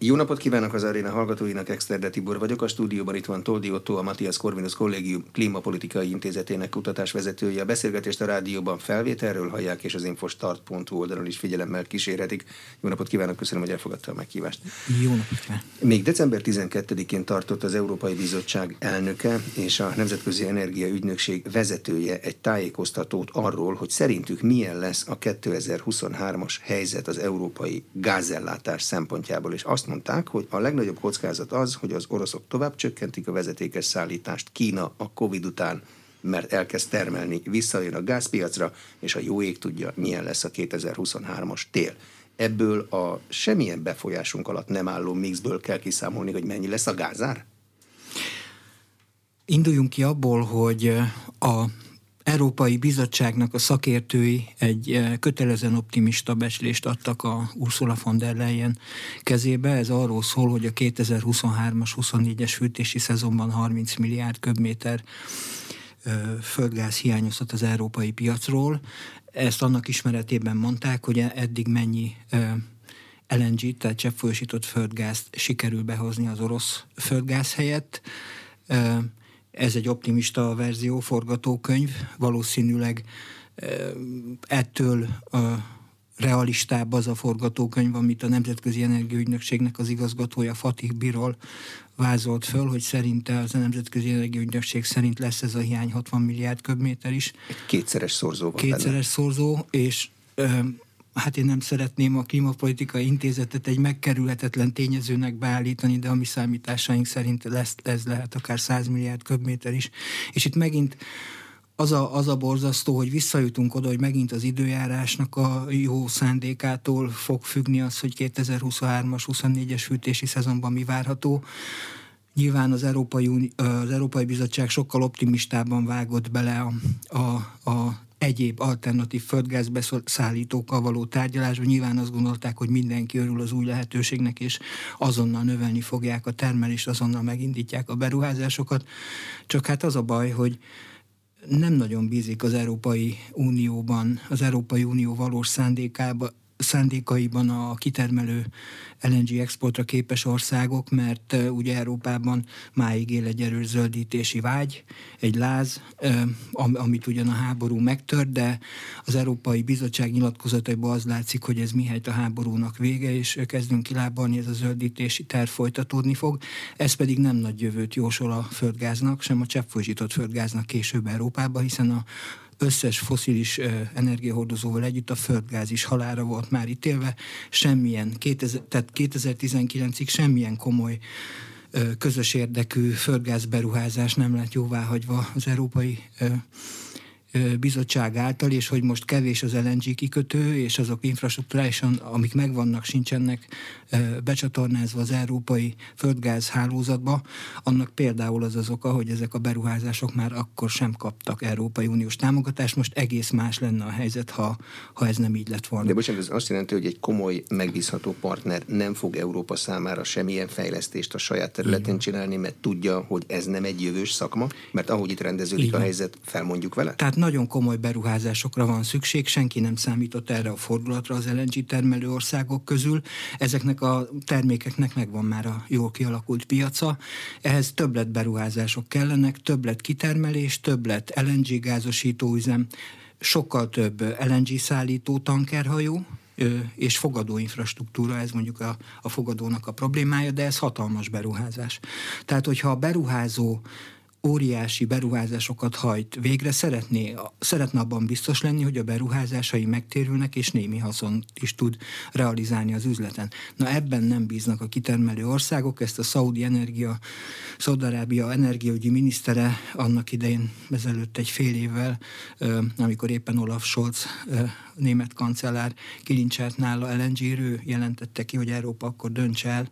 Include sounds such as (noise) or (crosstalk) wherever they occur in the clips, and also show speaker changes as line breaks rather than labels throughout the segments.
Jó napot kívánok az aréna hallgatóinak, Exterde Tibor vagyok. A stúdióban itt van Toldi Otto, a Matthias Corvinus Kollégium Klímapolitikai Intézetének kutatásvezetője. A beszélgetést a rádióban felvételről hallják, és az infostart.hu oldalon is figyelemmel kísérhetik. Jó napot kívánok, köszönöm, hogy elfogadta a meghívást.
Jó napot kívánok.
Még december 12-én tartott az Európai Bizottság elnöke és a Nemzetközi Energia Ügynökség vezetője egy tájékoztatót arról, hogy szerintük milyen lesz a 2023-as helyzet az európai gázellátás szempontjából, és azt azt mondták, hogy a legnagyobb kockázat az, hogy az oroszok tovább csökkentik a vezetékes szállítást Kína a Covid után, mert elkezd termelni, visszajön a gázpiacra, és a jó ég tudja, milyen lesz a 2023-as tél. Ebből a semmilyen befolyásunk alatt nem álló mixből kell kiszámolni, hogy mennyi lesz a gázár?
Induljunk ki abból, hogy a Európai Bizottságnak a szakértői egy eh, kötelezően optimista becslést adtak a Ursula von der Leyen kezébe. Ez arról szól, hogy a 2023-as 24-es fűtési szezonban 30 milliárd köbméter eh, földgáz hiányozhat az európai piacról. Ezt annak ismeretében mondták, hogy eddig mennyi eh, LNG, tehát cseppfolyósított földgázt sikerül behozni az orosz földgáz helyett. Ez egy optimista verzió, forgatókönyv, valószínűleg ettől a realistább az a forgatókönyv, amit a Nemzetközi Energiaügynökségnek az igazgatója Fatih Birol vázolt föl, hogy szerinte az a Nemzetközi Energiaügynökség szerint lesz ez a hiány 60 milliárd köbméter is.
Egy kétszeres szorzó van
Kétszeres benne. szorzó, és hát én nem szeretném a klímapolitikai intézetet egy megkerülhetetlen tényezőnek beállítani, de a mi számításaink szerint lesz, ez lehet akár 100 milliárd köbméter is. És itt megint az a, az a borzasztó, hogy visszajutunk oda, hogy megint az időjárásnak a jó szándékától fog függni az, hogy 2023-as, 24-es fűtési szezonban mi várható. Nyilván az Európai, Uni- az Európai Bizottság sokkal optimistában vágott bele a, a, a egyéb alternatív földgázbeszállítókkal való tárgyalásban nyilván azt gondolták, hogy mindenki örül az új lehetőségnek, és azonnal növelni fogják a termelést, azonnal megindítják a beruházásokat. Csak hát az a baj, hogy nem nagyon bízik az Európai Unióban, az Európai Unió valós szándékában, szándékaiban a kitermelő LNG exportra képes országok, mert ugye Európában máig él egy erős zöldítési vágy, egy láz, amit ugyan a háború megtört, de az Európai Bizottság nyilatkozataiból az látszik, hogy ez mihelyt a háborúnak vége, és kezdünk kilábalni, ez a zöldítési terv folytatódni fog. Ez pedig nem nagy jövőt jósol a földgáznak, sem a cseppfolyósított földgáznak később Európában, hiszen a összes foszilis energiahordozóval együtt a földgáz is halára volt már ítélve, semmilyen, 2000, tehát 2019-ig semmilyen komoly közös érdekű földgázberuházás nem lett jóváhagyva az európai bizottság által, és hogy most kevés az LNG kikötő, és azok infrastruktúrálisan, amik megvannak, sincsenek becsatornázva az európai földgáz hálózatba, annak például az az oka, hogy ezek a beruházások már akkor sem kaptak Európai Uniós támogatást, most egész más lenne a helyzet, ha, ha ez nem így lett volna.
De bocsánat, ez azt jelenti, hogy egy komoly, megbízható partner nem fog Európa számára semmilyen fejlesztést a saját területén csinálni, mert tudja, hogy ez nem egy jövős szakma, mert ahogy itt rendeződik Igen. a helyzet, felmondjuk vele?
Tehát nagyon komoly beruházásokra van szükség, senki nem számított erre a fordulatra az LNG termelő országok közül. Ezeknek a termékeknek megvan már a jól kialakult piaca. Ehhez többlet beruházások kellenek, többlet kitermelés, többlet LNG gázosítóüzem, sokkal több LNG szállító tankerhajó, és fogadó infrastruktúra, ez mondjuk a, a fogadónak a problémája, de ez hatalmas beruházás. Tehát, hogyha a beruházó óriási beruházásokat hajt végre, szeretné, szeretne abban biztos lenni, hogy a beruházásai megtérülnek, és némi haszon is tud realizálni az üzleten. Na ebben nem bíznak a kitermelő országok, ezt a Saudi Energia, Szaudarábia energiaügyi minisztere annak idején ezelőtt egy fél évvel, amikor éppen Olaf Scholz német kancellár kilincselt nála LNG-ről, jelentette ki, hogy Európa akkor dönts el,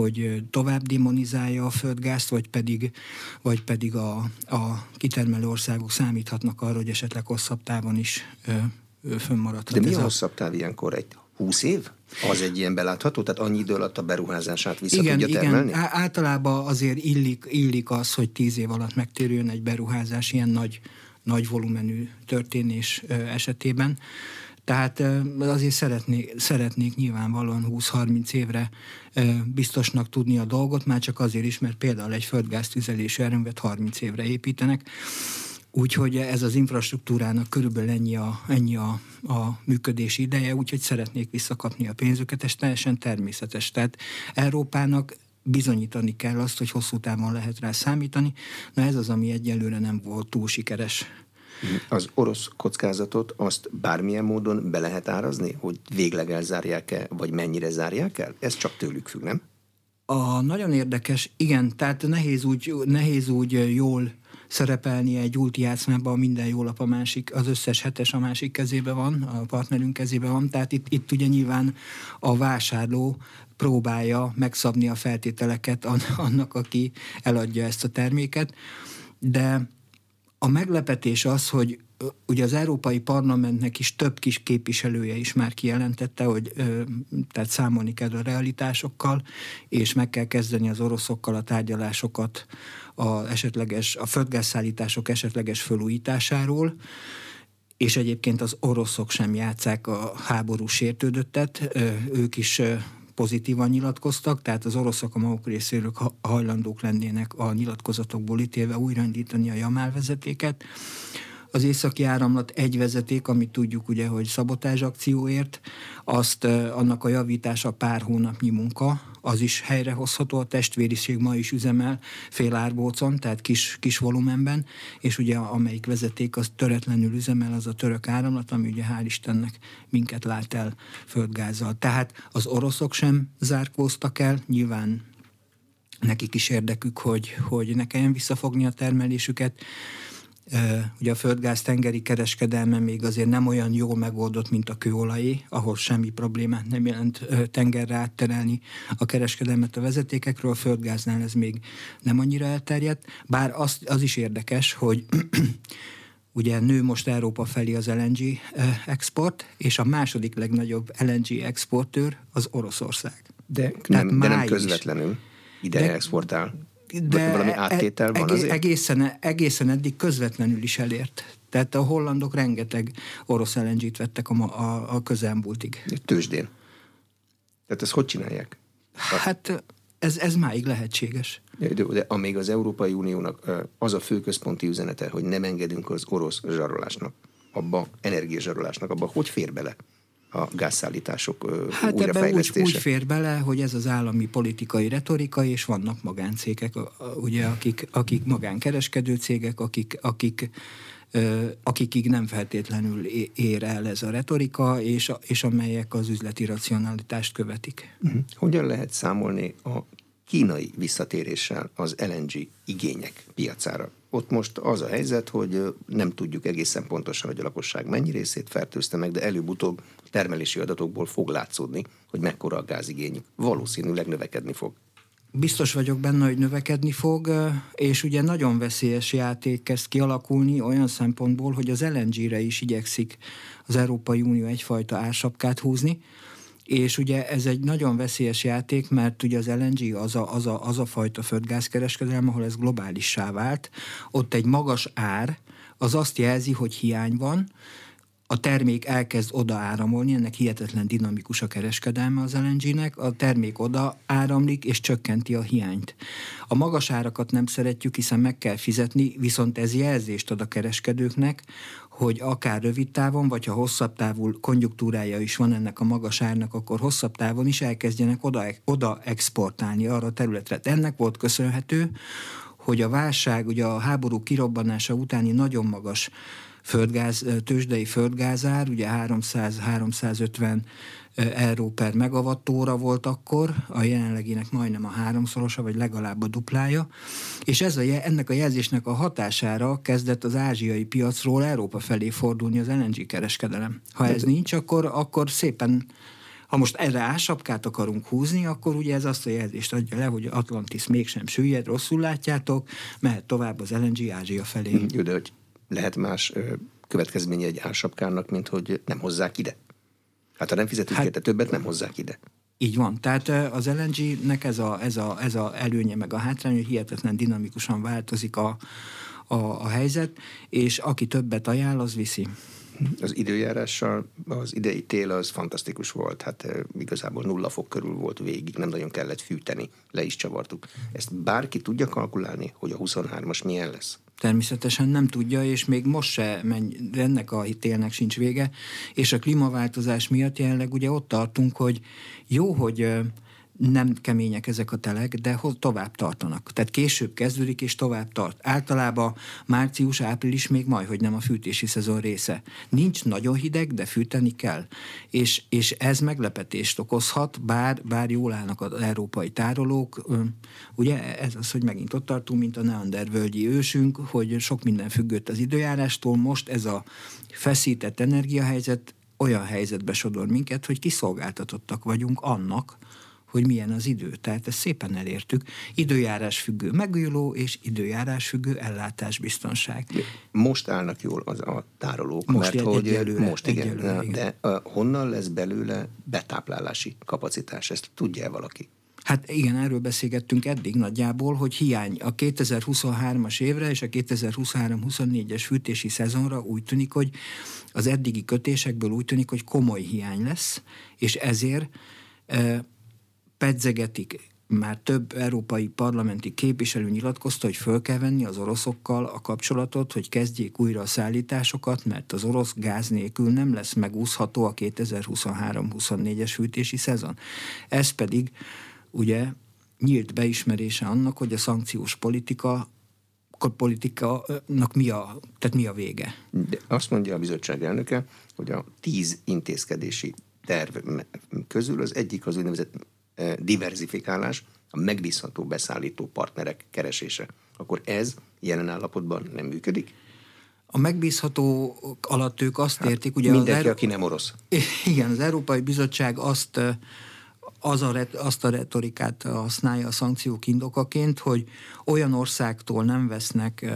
hogy tovább demonizálja a földgázt, vagy pedig, vagy pedig a, a kitermelő országok számíthatnak arra, hogy esetleg hosszabb távon is fönnmaradhat.
De mi a hosszabb táv ilyenkor? Egy 20 év? Az egy ilyen belátható? Tehát annyi idő alatt a beruházását vissza
igen,
tudja termelni?
Igen, általában azért illik, illik az, hogy 10 év alatt megtérüljön egy beruházás ilyen nagy, nagy volumenű történés esetében. Tehát azért szeretnék, szeretnék nyilvánvalóan 20-30 évre biztosnak tudni a dolgot, már csak azért is, mert például egy földgáztüzelésű erőművet 30 évre építenek, Úgyhogy ez az infrastruktúrának körülbelül ennyi a, ennyi a, a működési ideje, úgyhogy szeretnék visszakapni a pénzüket, és teljesen természetes. Tehát Európának bizonyítani kell azt, hogy hosszú távon lehet rá számítani. Na ez az, ami egyelőre nem volt túl sikeres.
Az orosz kockázatot azt bármilyen módon be lehet árazni, hogy végleg elzárják-e, vagy mennyire zárják el? Ez csak tőlük függ, nem?
A nagyon érdekes, igen, tehát nehéz úgy, nehéz úgy jól szerepelni egy ulti játszmában, minden jó lap a másik, az összes hetes a másik kezébe van, a partnerünk kezébe van, tehát itt, itt ugye nyilván a vásárló próbálja megszabni a feltételeket annak, aki eladja ezt a terméket, de a meglepetés az, hogy ugye az Európai Parlamentnek is több kis képviselője is már kijelentette, hogy tehát számolni kell a realitásokkal, és meg kell kezdeni az oroszokkal a tárgyalásokat a, esetleges, a földgázszállítások esetleges felújításáról, és egyébként az oroszok sem játszák a háború sértődöttet, ők is pozitívan nyilatkoztak, tehát az oroszok a maguk részéről hajlandók lennének a nyilatkozatokból ítélve újraindítani a Jamál vezetéket. Az északi áramlat egy vezeték, amit tudjuk ugye, hogy szabotázs akcióért, azt annak a javítása pár hónapnyi munka, az is helyrehozható, a testvériség ma is üzemel fél árbócon, tehát kis, kis volumenben, és ugye amelyik vezeték az töretlenül üzemel, az a török áramlat, ami ugye hál' Istennek minket lát el földgázzal. Tehát az oroszok sem zárkóztak el, nyilván nekik is érdekük, hogy, hogy ne kelljen visszafogni a termelésüket, Ugye a földgáz tengeri kereskedelme még azért nem olyan jó megoldott, mint a kőolajé, ahol semmi problémát nem jelent tengerre átterelni a kereskedelmet a vezetékekről, a földgáznál ez még nem annyira elterjedt, bár az, az is érdekes, hogy (clears throat) ugye nő most Európa felé az LNG export, és a második legnagyobb LNG exportőr az Oroszország.
De nem, de nem közvetlenül ide de, exportál de valami áttétel van azért?
Egészen, egészen eddig közvetlenül is elért. Tehát a hollandok rengeteg orosz lng vettek a, a, a közelmúltig.
Tőzsdén. Tehát ezt hogy csinálják?
Hát ez, ez máig lehetséges.
De, de amíg az Európai Uniónak az a fő központi üzenete, hogy nem engedünk az orosz zsarolásnak, abba, energiazsarolásnak, abba hogy fér bele? A gázszállítások hát újrafejlesztése.
Úgy, úgy fér bele, hogy ez az állami politikai retorika, és vannak magáncégek, ugye, akik, akik magánkereskedő cégek, akik, akik akikig nem feltétlenül ér el ez a retorika, és, és amelyek az üzleti racionalitást követik.
Uh-huh. Hogyan lehet számolni a kínai visszatéréssel az LNG igények piacára? Ott most az a helyzet, hogy nem tudjuk egészen pontosan, hogy a lakosság mennyi részét fertőzte meg, de előbb-utóbb termelési adatokból fog látszódni, hogy mekkora a gázigényük. Valószínűleg növekedni fog.
Biztos vagyok benne, hogy növekedni fog, és ugye nagyon veszélyes játék kezd kialakulni olyan szempontból, hogy az LNG-re is igyekszik az Európai Unió egyfajta ársapkát húzni, és ugye ez egy nagyon veszélyes játék, mert ugye az LNG az a, az a, az a fajta földgázkereskedelem, ahol ez globálissá vált, ott egy magas ár, az azt jelzi, hogy hiány van, a termék elkezd oda áramolni, ennek hihetetlen dinamikus a kereskedelme az LNG-nek, a termék oda áramlik és csökkenti a hiányt. A magas árakat nem szeretjük, hiszen meg kell fizetni, viszont ez jelzést ad a kereskedőknek, hogy akár rövid távon, vagy ha hosszabb távú konjunktúrája is van ennek a magas árnak, akkor hosszabb távon is elkezdjenek oda, oda exportálni arra a területre. Ennek volt köszönhető, hogy a válság, ugye a háború kirobbanása utáni nagyon magas földgáz, tőzsdei földgázár, ugye 300-350 euró per megawattóra volt akkor, a jelenleginek majdnem a háromszorosa, vagy legalább a duplája, és ez a, ennek a jelzésnek a hatására kezdett az ázsiai piacról Európa felé fordulni az LNG kereskedelem. Ha ez nincs, akkor, akkor szépen ha most erre ásapkát akarunk húzni, akkor ugye ez azt a jelzést adja le, hogy Atlantis mégsem süllyed, rosszul látjátok, mehet tovább az LNG Ázsia felé.
Jó, de hogy lehet más következménye egy ársapkának, mint hogy nem hozzák ide. Hát ha nem fizetünk hát, érte többet, nem hozzák ide.
Így van. Tehát az LNG-nek ez a, ez, a, ez a előnye meg a hátrány, hogy hihetetlen dinamikusan változik a, a, a helyzet, és aki többet ajánl, az viszi.
Az időjárással az idei tél az fantasztikus volt, hát igazából nulla fok körül volt végig, nem nagyon kellett fűteni, le is csavartuk. Ezt bárki tudja kalkulálni, hogy a 23-as milyen lesz?
Természetesen nem tudja, és még most se menj, ennek a télnek sincs vége, és a klímaváltozás miatt jelenleg ugye ott tartunk, hogy jó, hogy nem kemények ezek a telek, de tovább tartanak. Tehát később kezdődik és tovább tart. Általában március, április még majd, hogy nem a fűtési szezon része. Nincs nagyon hideg, de fűteni kell. És, és ez meglepetést okozhat, bár, bár jól állnak az európai tárolók. Ugye ez az, hogy megint ott tartunk, mint a neandervölgyi ősünk, hogy sok minden függött az időjárástól. Most ez a feszített energiahelyzet olyan helyzetbe sodor minket, hogy kiszolgáltatottak vagyunk annak, hogy milyen az idő. Tehát ezt szépen elértük. Időjárás függő megújuló és időjárás függő ellátásbiztonság.
Most állnak jól az a tárolók,
most
mert hogy
egyelőre,
most igen,
egyelőre,
igen. de uh, honnan lesz belőle betáplálási kapacitás? Ezt tudja valaki?
Hát igen, erről beszélgettünk eddig nagyjából, hogy hiány a 2023-as évre és a 2023-24-es fűtési szezonra úgy tűnik, hogy az eddigi kötésekből úgy tűnik, hogy komoly hiány lesz, és ezért pedzegetik, már több európai parlamenti képviselő nyilatkozta, hogy föl kell venni az oroszokkal a kapcsolatot, hogy kezdjék újra a szállításokat, mert az orosz gáz nélkül nem lesz megúszható a 2023-24-es fűtési szezon. Ez pedig ugye nyílt beismerése annak, hogy a szankciós politika politikának mi a, tehát mi a vége.
De azt mondja a bizottság elnöke, hogy a tíz intézkedési terv közül az egyik az úgynevezett diversifikálás, a megbízható beszállító partnerek keresése, akkor ez jelen állapotban nem működik?
A megbízható alatt ők azt hát, értik,
ugye... Mindenki, az aki nem orosz. (laughs)
Igen, az Európai Bizottság azt, az a, azt a retorikát használja a szankciók indokaként, hogy olyan országtól nem vesznek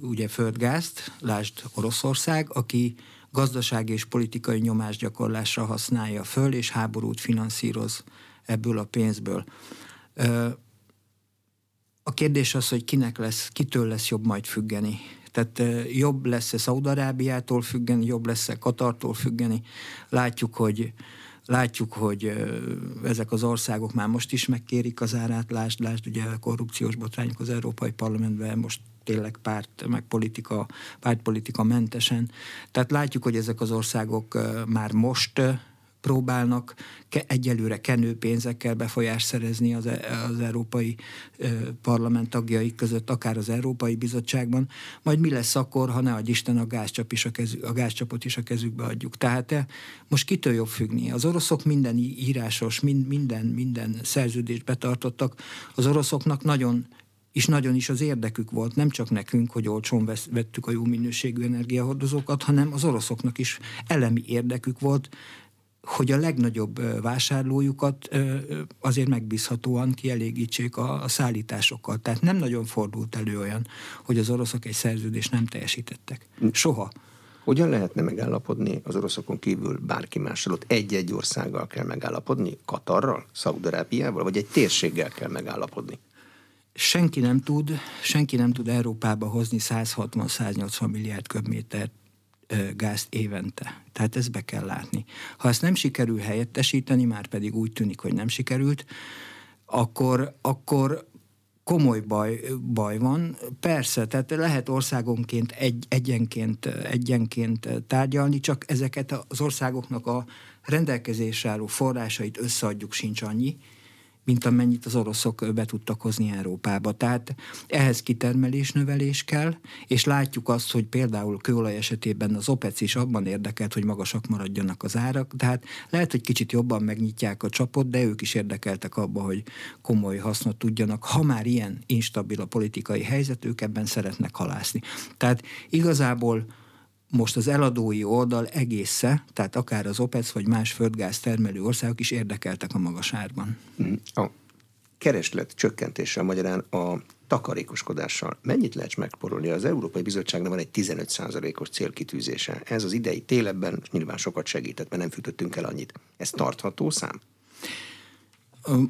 ugye földgázt, lásd Oroszország, aki gazdasági és politikai nyomásgyakorlásra használja föl, és háborút finanszíroz ebből a pénzből. A kérdés az, hogy kinek lesz, kitől lesz jobb majd függeni. Tehát jobb lesz-e Szaudarábiától függeni, jobb lesz-e Katartól függeni. Látjuk, hogy Látjuk, hogy ezek az országok már most is megkérik az árát, lásd, ugye a korrupciós botrányok az Európai Parlamentben most tényleg párt, meg politika, pártpolitika mentesen. Tehát látjuk, hogy ezek az országok már most próbálnak egyelőre kenőpénzekkel befolyást szerezni az, e, az Európai Parlament tagjai között, akár az Európai Bizottságban, majd mi lesz akkor, ha ne adj Isten a, gázcsap is a, kezü, a gázcsapot is a kezükbe adjuk. Tehát most kitől jobb függni? Az oroszok minden írásos, minden, minden szerződést betartottak. Az oroszoknak nagyon és nagyon is az érdekük volt, nem csak nekünk, hogy olcsón vettük a jó minőségű energiahordozókat, hanem az oroszoknak is elemi érdekük volt, hogy a legnagyobb vásárlójukat azért megbízhatóan kielégítsék a, a szállításokkal. Tehát nem nagyon fordult elő olyan, hogy az oroszok egy szerződést nem teljesítettek. Soha.
Hogyan lehetne megállapodni az oroszokon kívül bárki mással? Ott egy-egy országgal kell megállapodni? Katarral? Szaudarábiával? Vagy egy térséggel kell megállapodni?
Senki nem tud, senki nem tud Európába hozni 160-180 milliárd köbmétert gázt évente. Tehát ezt be kell látni. Ha ezt nem sikerül helyettesíteni, már pedig úgy tűnik, hogy nem sikerült, akkor, akkor komoly baj, baj van. Persze, tehát lehet országonként egy, egyenként, egyenként tárgyalni, csak ezeket az országoknak a rendelkezésre álló forrásait összeadjuk sincs annyi, mint amennyit az oroszok be tudtak hozni Európába. Tehát ehhez kitermelés növelés kell, és látjuk azt, hogy például kőolaj esetében az OPEC is abban érdekelt, hogy magasak maradjanak az árak, tehát lehet, hogy kicsit jobban megnyitják a csapot, de ők is érdekeltek abba, hogy komoly hasznot tudjanak. Ha már ilyen instabil a politikai helyzet, ők ebben szeretnek halászni. Tehát igazából most az eladói oldal egésze, tehát akár az OPEC vagy más földgáz termelő országok is érdekeltek a magas árban.
A kereslet csökkentéssel magyarán a takarékoskodással mennyit lehet megporolni? Az Európai Bizottságnak van egy 15%-os célkitűzése. Ez az idei télebben nyilván sokat segített, mert nem fűtöttünk el annyit. Ez tartható szám?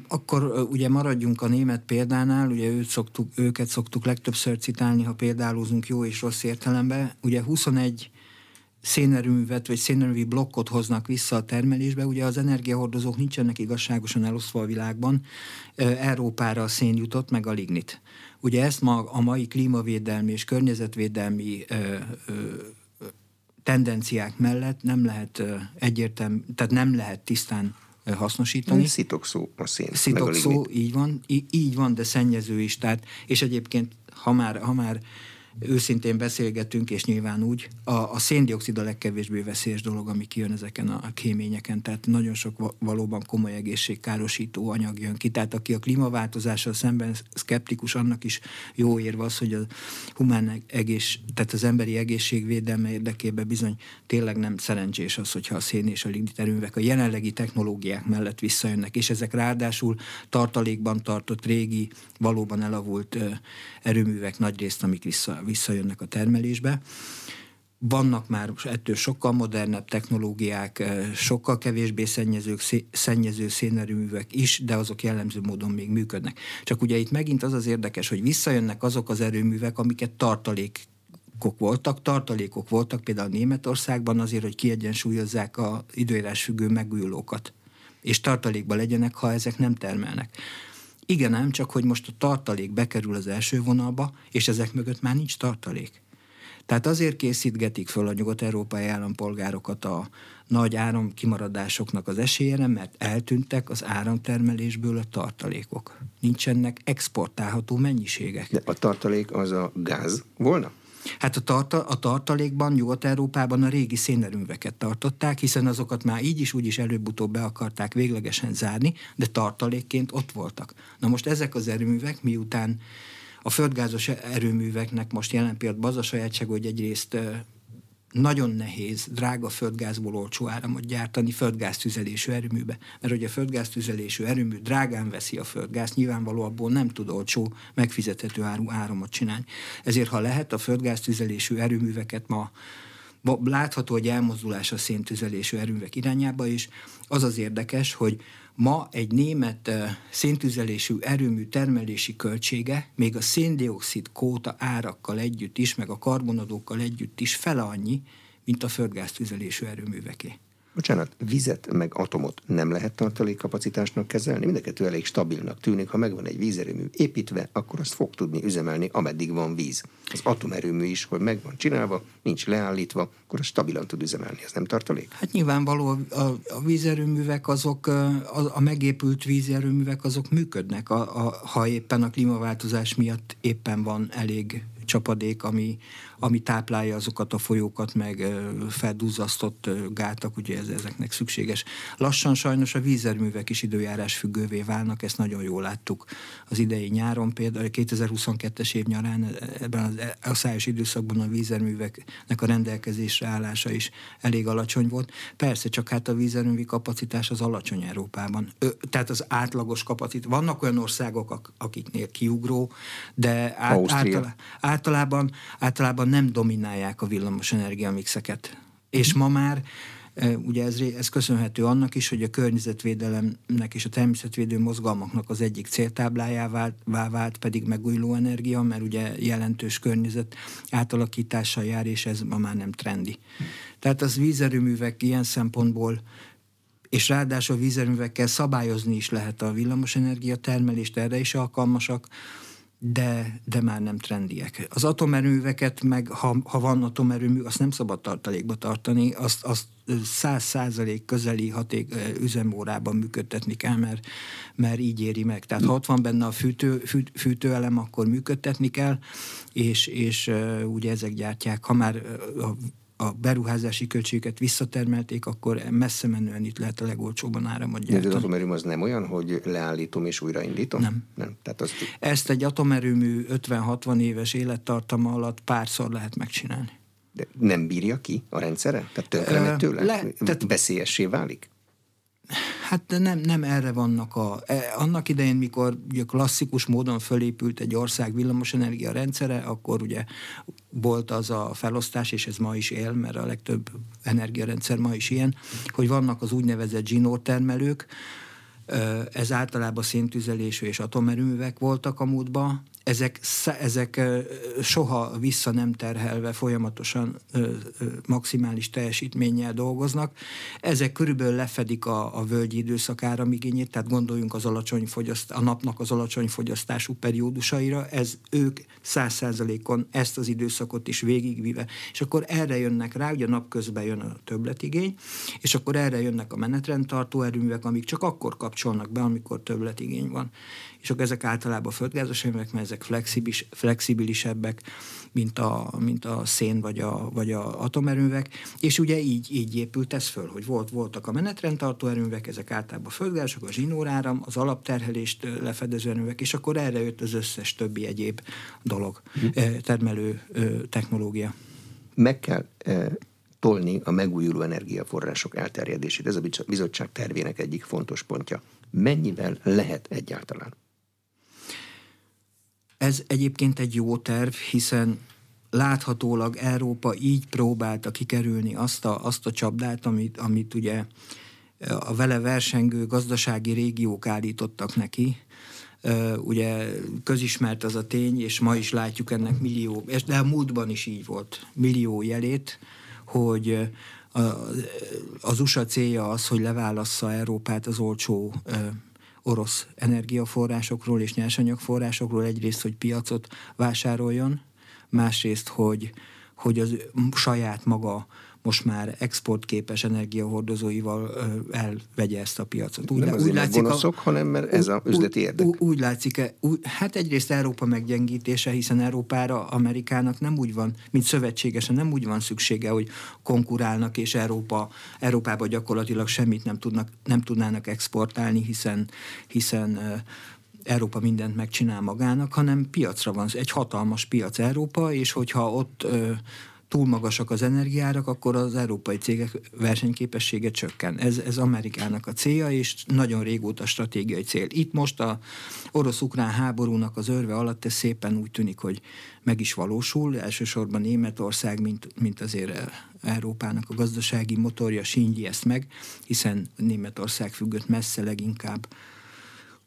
Akkor ugye maradjunk a német példánál, ugye őt szoktuk, őket szoktuk legtöbbször citálni, ha példálózunk jó és rossz értelemben. Ugye 21 szénerőművet vagy szénerőmű blokkot hoznak vissza a termelésbe. Ugye az energiahordozók nincsenek igazságosan elosztva a világban. Európára a szén jutott, meg a lignit. Ugye ezt ma a mai klímavédelmi és környezetvédelmi ö, ö, tendenciák mellett nem lehet egyértelmű, tehát nem lehet tisztán hasznosítani.
Szitokszó a szén.
Szitokszó, így van, így van, de szennyező is. Tehát, és egyébként, ha már, ha már őszintén beszélgetünk, és nyilván úgy, a, a széndiokszid a legkevésbé veszélyes dolog, ami kijön ezeken a kéményeken, tehát nagyon sok valóban komoly egészségkárosító anyag jön ki. Tehát aki a klímaváltozással szemben szkeptikus, annak is jó érve az, hogy a humán egész, tehát az emberi egészségvédelme érdekében bizony tényleg nem szerencsés az, hogyha a szén és a lignit erőművek a jelenlegi technológiák mellett visszajönnek, és ezek ráadásul tartalékban tartott régi, valóban elavult erőművek nagy részt, amik vissza, visszajönnek a termelésbe. Vannak már ettől sokkal modernebb technológiák, eh, sokkal kevésbé szennyezők, szennyező szénerőművek is, de azok jellemző módon még működnek. Csak ugye itt megint az az érdekes, hogy visszajönnek azok az erőművek, amiket tartalék voltak, tartalékok voltak például Németországban azért, hogy kiegyensúlyozzák a időjárás függő megújulókat, és tartalékba legyenek, ha ezek nem termelnek. Igen ám, csak hogy most a tartalék bekerül az első vonalba, és ezek mögött már nincs tartalék. Tehát azért készítgetik föl a nyugat-európai állampolgárokat a nagy áramkimaradásoknak az esélyére, mert eltűntek az áramtermelésből a tartalékok. Nincsenek exportálható mennyiségek.
De a tartalék az a gáz volna?
Hát a, tarta, a tartalékban Nyugat-Európában a régi szénerőműveket tartották, hiszen azokat már így is úgy is előbb-utóbb be akarták véglegesen zárni, de tartalékként ott voltak. Na most ezek az erőművek, miután a földgázos erőműveknek most jelen pillanatban az a sajátság, hogy egyrészt nagyon nehéz, drága földgázból olcsó áramot gyártani földgáztüzelésű erőműbe. Mert hogy a földgáztüzelésű erőmű drágán veszi a földgáz, nyilvánvaló abból nem tud olcsó, megfizethető áru áramot csinálni. Ezért, ha lehet a földgáztüzelésű erőműveket ma látható egy elmozdulás a széntüzelésű erőművek irányába is. Az az érdekes, hogy Ma egy német széntüzelésű erőmű termelési költsége még a széndiokszid kóta árakkal együtt is, meg a karbonadókkal együtt is fele annyi, mint a földgáztüzelésű erőműveké
bocsánat, vizet meg atomot nem lehet tartalékkapacitásnak kezelni, mind a kettő elég stabilnak tűnik, ha megvan egy vízerőmű építve, akkor azt fog tudni üzemelni, ameddig van víz. Az atomerőmű is, hogy meg van csinálva, nincs leállítva, akkor az stabilan tud üzemelni, ez nem tartalék?
Hát nyilvánvaló a, a vízerőművek azok, a, a megépült vízerőművek azok működnek, a, a, ha éppen a klímaváltozás miatt éppen van elég csapadék, ami, ami táplálja azokat a folyókat, meg feldúzasztott gátak, ugye ez, ezeknek szükséges. Lassan sajnos a vízerművek is időjárás függővé válnak, ezt nagyon jól láttuk az idei nyáron, például 2022-es év nyarán ebben az asszályos időszakban a vízerműveknek a rendelkezésre állása is elég alacsony volt. Persze, csak hát a vízerművi kapacitás az alacsony Európában. Ö, tehát az átlagos kapacitás. Vannak olyan országok, akiknél kiugró, de át, általá, általában, általában nem dominálják a villamos mixeket. És ma már Ugye ez, ez köszönhető annak is, hogy a környezetvédelemnek és a természetvédő mozgalmaknak az egyik céltáblájává vált, pedig megújuló energia, mert ugye jelentős környezet átalakítással jár, és ez ma már nem trendi. Tehát az vízerőművek ilyen szempontból és ráadásul vízerőművekkel szabályozni is lehet a villamosenergia termelést, erre is alkalmasak, de, de már nem trendiek. Az atomerőműveket meg, ha, ha van atomerőmű, azt nem szabad tartalékba tartani, azt, azt száz százalék közeli haték üzemórában működtetni kell, mert, mert így éri meg. Tehát ha ott van benne a fűtő, fű, fűtőelem, akkor működtetni kell, és, és ugye ezek gyártják, ha már a a beruházási költséget visszatermelték, akkor messze menően itt lehet a legolcsóban áramot gyártani.
De az atomerőmű az nem olyan, hogy leállítom és újraindítom?
Nem.
nem. Tehát azt...
Ezt egy atomerőmű 50-60 éves élettartama alatt párszor lehet megcsinálni.
De nem bírja ki a rendszere? Tehát tönkre megy tőle? Le, tehát veszélyessé válik?
Hát nem, nem erre vannak a... E, annak idején, mikor ugye klasszikus módon fölépült egy ország villamosenergia rendszere, akkor ugye volt az a felosztás, és ez ma is él, mert a legtöbb energiarendszer ma is ilyen, hogy vannak az úgynevezett zsinórtermelők, ez általában széntüzelésű és atomerőművek voltak a múltban, ezek, ezek soha vissza nem terhelve folyamatosan maximális teljesítménnyel dolgoznak. Ezek körülbelül lefedik a, a völgyi időszakára igényét, tehát gondoljunk az alacsony fogyaszt, a napnak az alacsony fogyasztású periódusaira, ez ők száz százalékon ezt az időszakot is végigvive. És akkor erre jönnek rá, ugye napközben jön a többletigény, és akkor erre jönnek a menetrendtartó erőművek, amik csak akkor kapcsolnak be, amikor többletigény van és akkor ezek általában földgázos erőművek, mert ezek flexibilis, flexibilisebbek, mint a, mint a szén vagy a, vagy a atomerőművek, és ugye így, így épült ez föl, hogy volt, voltak a menetrendtartó erőművek, ezek általában a földgázosok, a zsinóráram, az alapterhelést lefedező erőművek, és akkor erre jött az összes többi egyéb dolog, hm. termelő technológia.
Meg kell tolni a megújuló energiaforrások elterjedését. Ez a bizottság tervének egyik fontos pontja. Mennyivel lehet egyáltalán?
Ez egyébként egy jó terv, hiszen láthatólag Európa így próbálta kikerülni azt a, azt a csapdát, amit, amit ugye a vele versengő gazdasági régiók állítottak neki. Ugye közismert az a tény, és ma is látjuk ennek millió, de a múltban is így volt, millió jelét, hogy az USA célja az, hogy leválassza Európát az olcsó orosz energiaforrásokról és nyersanyagforrásokról, egyrészt, hogy piacot vásároljon, másrészt, hogy, hogy az saját maga most már exportképes energiahordozóival elvegye ezt a piacot.
Úgy, nem azért úgy látszik, gonoszok, a, hanem mert ez az üzleti érdek.
Úgy, úgy látszik, e, úgy, hát egyrészt Európa meggyengítése, hiszen Európára, Amerikának nem úgy van, mint szövetségesen nem úgy van szüksége, hogy konkurálnak, és Európa, Európába gyakorlatilag semmit nem, tudnak, nem tudnának exportálni, hiszen, hiszen Európa mindent megcsinál magának, hanem piacra van, egy hatalmas piac Európa, és hogyha ott túl magasak az energiárak, akkor az európai cégek versenyképessége csökken. Ez, ez Amerikának a célja, és nagyon régóta stratégiai cél. Itt most a orosz-ukrán háborúnak az örve alatt ez szépen úgy tűnik, hogy meg is valósul. Elsősorban Németország, mint, mint azért Európának a gazdasági motorja sínyli ezt meg, hiszen Németország függött messze leginkább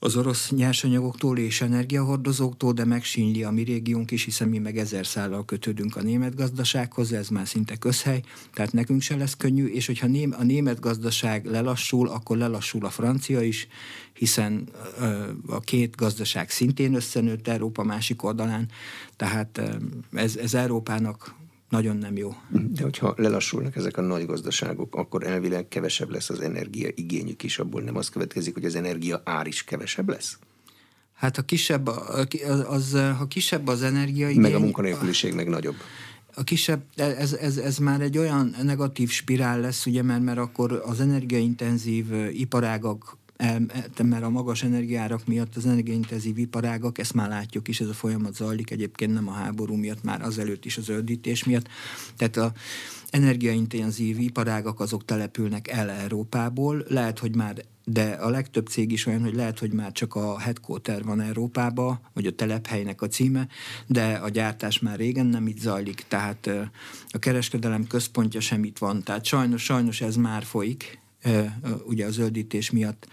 az orosz nyersanyagoktól és energiahordozóktól, de megsínli a mi régiónk is, hiszen mi meg ezer szállal kötődünk a német gazdasághoz, ez már szinte közhely, tehát nekünk se lesz könnyű, és hogyha a német gazdaság lelassul, akkor lelassul a francia is, hiszen a két gazdaság szintén összenőtt Európa másik oldalán, tehát ez, ez Európának nagyon nem jó.
De hogyha lelassulnak ezek a nagy gazdaságok, akkor elvileg kevesebb lesz az energia igényük is, abból nem az következik, hogy az energia ár is kevesebb lesz?
Hát ha kisebb, az, az, ha kisebb az energia igény,
Meg a munkanélküliség meg nagyobb.
A kisebb, ez, ez, ez már egy olyan negatív spirál lesz, ugye, mert, mert akkor az energiaintenzív iparágak mert a magas energiárak miatt az energiaintenzív iparágak, ezt már látjuk is, ez a folyamat zajlik egyébként nem a háború miatt, már azelőtt is az öldítés miatt. Tehát a energiaintenzív iparágak azok települnek el Európából, lehet, hogy már de a legtöbb cég is olyan, hogy lehet, hogy már csak a headquarter van Európába, vagy a telephelynek a címe, de a gyártás már régen nem itt zajlik, tehát a kereskedelem központja sem itt van, tehát sajnos, sajnos ez már folyik, ugye a zöldítés miatt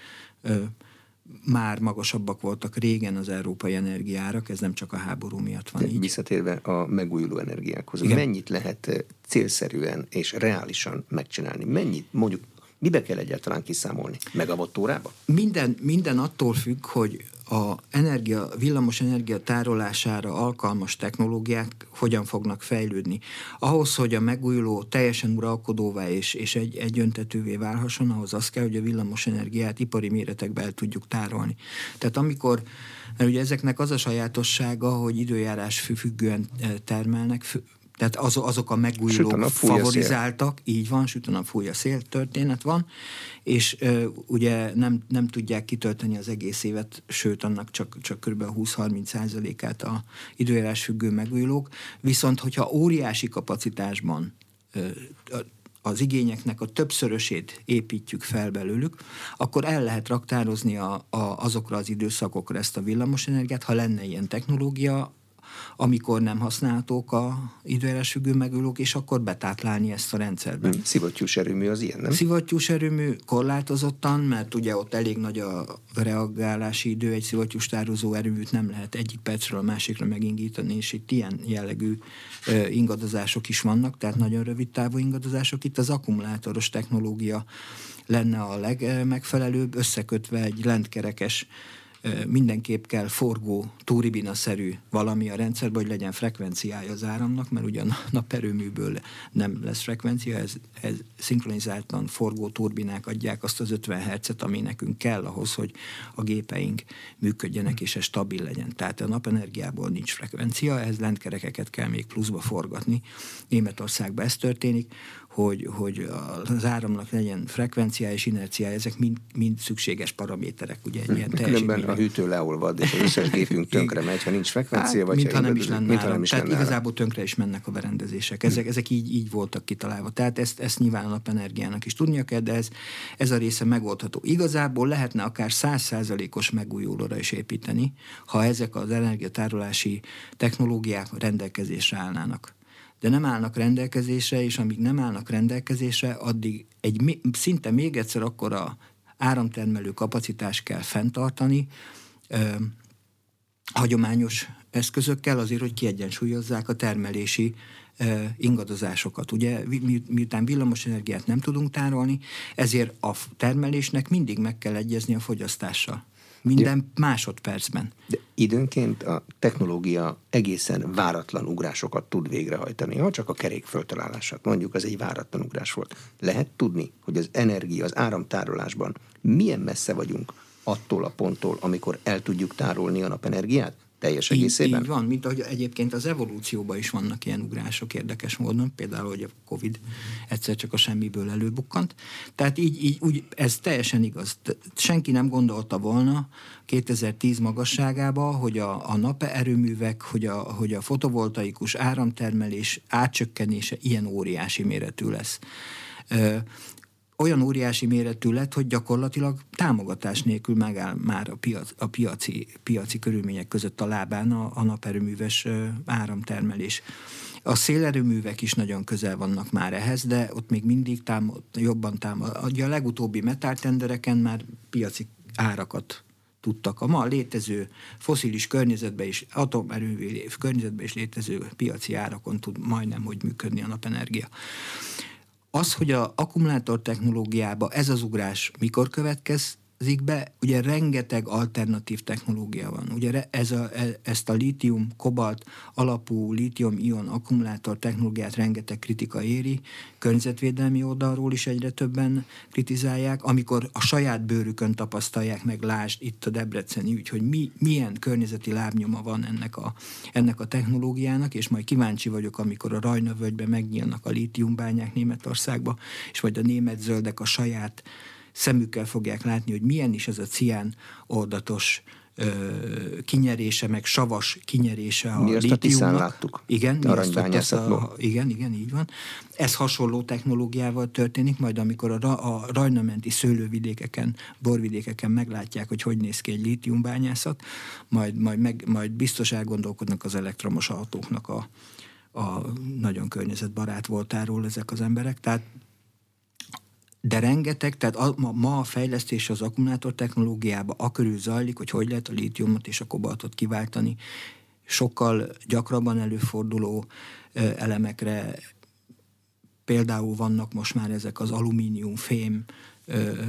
már magasabbak voltak régen az európai energiárak, ez nem csak a háború miatt van De így.
Visszatérve a megújuló energiákhoz, Igen. mennyit lehet célszerűen és reálisan megcsinálni? Mennyit mondjuk Mibe kell egyáltalán kiszámolni? Megavottórába?
Minden, minden attól függ, hogy a energia, villamos energia tárolására alkalmas technológiák hogyan fognak fejlődni. Ahhoz, hogy a megújuló teljesen uralkodóvá és, és egy, egyöntetővé válhasson, ahhoz az kell, hogy a villamos energiát ipari méretekbe el tudjuk tárolni. Tehát amikor, mert ugye ezeknek az a sajátossága, hogy időjárás függően eh, termelnek, tehát az, azok a megújulók a favorizáltak, szél. így van, süt a nap, fúj a szél történet van, és ö, ugye nem, nem tudják kitölteni az egész évet, sőt annak csak, csak kb. 20-30 százalékát a időjárás függő megújulók, viszont hogyha óriási kapacitásban ö, az igényeknek a többszörösét építjük fel belőlük, akkor el lehet raktározni a, a, azokra az időszakokra ezt a villamosenergiát, ha lenne ilyen technológia, amikor nem használhatók a időjárás függő megújulók, és akkor betáplálni ezt a rendszerbe. Hmm.
Szivattyús erőmű az ilyen, nem?
Szivattyús erőmű korlátozottan, mert ugye ott elég nagy a reagálási idő, egy szivattyús tározó erőműt nem lehet egyik percről a másikra megingítani, és itt ilyen jellegű ingadozások is vannak, tehát nagyon rövid távú ingadozások. Itt az akkumulátoros technológia lenne a legmegfelelőbb, összekötve egy lentkerekes mindenképp kell forgó, turibina-szerű valami a rendszerben, hogy legyen frekvenciája az áramnak, mert ugyan a naperőműből nem lesz frekvencia, ez, ez szinkronizáltan forgó turbinák adják azt az 50 Hz-et, ami nekünk kell ahhoz, hogy a gépeink működjenek, és ez stabil legyen. Tehát a napenergiából nincs frekvencia, ez lentkerekeket kell még pluszba forgatni. Németországban ez történik hogy, hogy az áramnak legyen frekvenciája és inerciája, ezek mind, mind szükséges paraméterek. Ugye egy ilyen
Különben a hűtő leolvad, és az összes gépünk tönkre megy, ha nincs frekvencia, hát, vagy
mintha nem is lenne áram. Nem is Tehát lenne igazából tönkre is mennek a berendezések. Ezek, hm. ezek így, így voltak kitalálva. Tehát ezt, ezt nyilván a napenergiának is tudnia kell, de ez, ez a része megoldható. Igazából lehetne akár százszázalékos megújulóra is építeni, ha ezek az energiatárolási technológiák rendelkezésre állnának de nem állnak rendelkezésre, és amíg nem állnak rendelkezésre, addig egy szinte még egyszer akkor a áramtermelő kapacitás kell fenntartani, ö, hagyományos eszközökkel azért, hogy kiegyensúlyozzák a termelési ingadozásokat. Ugye mi, miután villamosenergiát nem tudunk tárolni, ezért a termelésnek mindig meg kell egyezni a fogyasztással. Minden ja. másodpercben.
De időnként a technológia egészen váratlan ugrásokat tud végrehajtani. Ha csak a kerék föltalálását mondjuk, az egy váratlan ugrás volt. Lehet tudni, hogy az energia, az áramtárolásban milyen messze vagyunk attól a ponttól, amikor el tudjuk tárolni a napenergiát? Teljes egészében?
Így, így van, mint ahogy egyébként az evolúcióban is vannak ilyen ugrások érdekes módon, például, hogy a Covid egyszer csak a semmiből előbukkant. Tehát így, így úgy, ez teljesen igaz. Senki nem gondolta volna 2010 magasságába, hogy a, a naperőművek, hogy a, hogy a fotovoltaikus áramtermelés átcsökkenése ilyen óriási méretű lesz olyan óriási méretű lett, hogy gyakorlatilag támogatás nélkül megáll már a, piac, a piaci, piaci körülmények között a lábán a, a naperőműves áramtermelés. A szélerőművek is nagyon közel vannak már ehhez, de ott még mindig támad, jobban támad. A legutóbbi metáltendereken már piaci árakat tudtak. A ma létező foszilis környezetben is, atomerővé környezetben is létező piaci árakon tud majdnem, hogy működni a napenergia. Az, hogy a akkumulátor technológiába ez az ugrás mikor következ, be, ugye rengeteg alternatív technológia van. Ugye ez a, e, ezt a lítium, kobalt alapú lítium-ion akkumulátor technológiát rengeteg kritika éri, környezetvédelmi oldalról is egyre többen kritizálják, amikor a saját bőrükön tapasztalják meg, lásd itt a Debreceni ügy, hogy mi, milyen környezeti lábnyoma van ennek a, ennek a technológiának, és majd kíváncsi vagyok, amikor a Rajnavölgyben megnyílnak a lítiumbányák Németországba, és vagy a német zöldek a saját szemükkel fogják látni, hogy milyen is ez a cián oldatos kinyerése, meg savas kinyerése a
Mi azt a láttuk.
Igen, mi azt, ezt a, igen, igen, így van. Ez hasonló technológiával történik, majd amikor a, a rajnamenti szőlővidékeken, borvidékeken meglátják, hogy hogy néz ki egy lítiumbányászat, majd, majd, meg, majd biztos elgondolkodnak az elektromos autóknak a, a nagyon környezetbarát voltáról ezek az emberek. Tehát de rengeteg, tehát a, ma, a fejlesztés az akkumulátor technológiába akörül zajlik, hogy hogy lehet a lítiumot és a kobaltot kiváltani. Sokkal gyakrabban előforduló ö, elemekre például vannak most már ezek az alumínium, fém, ö,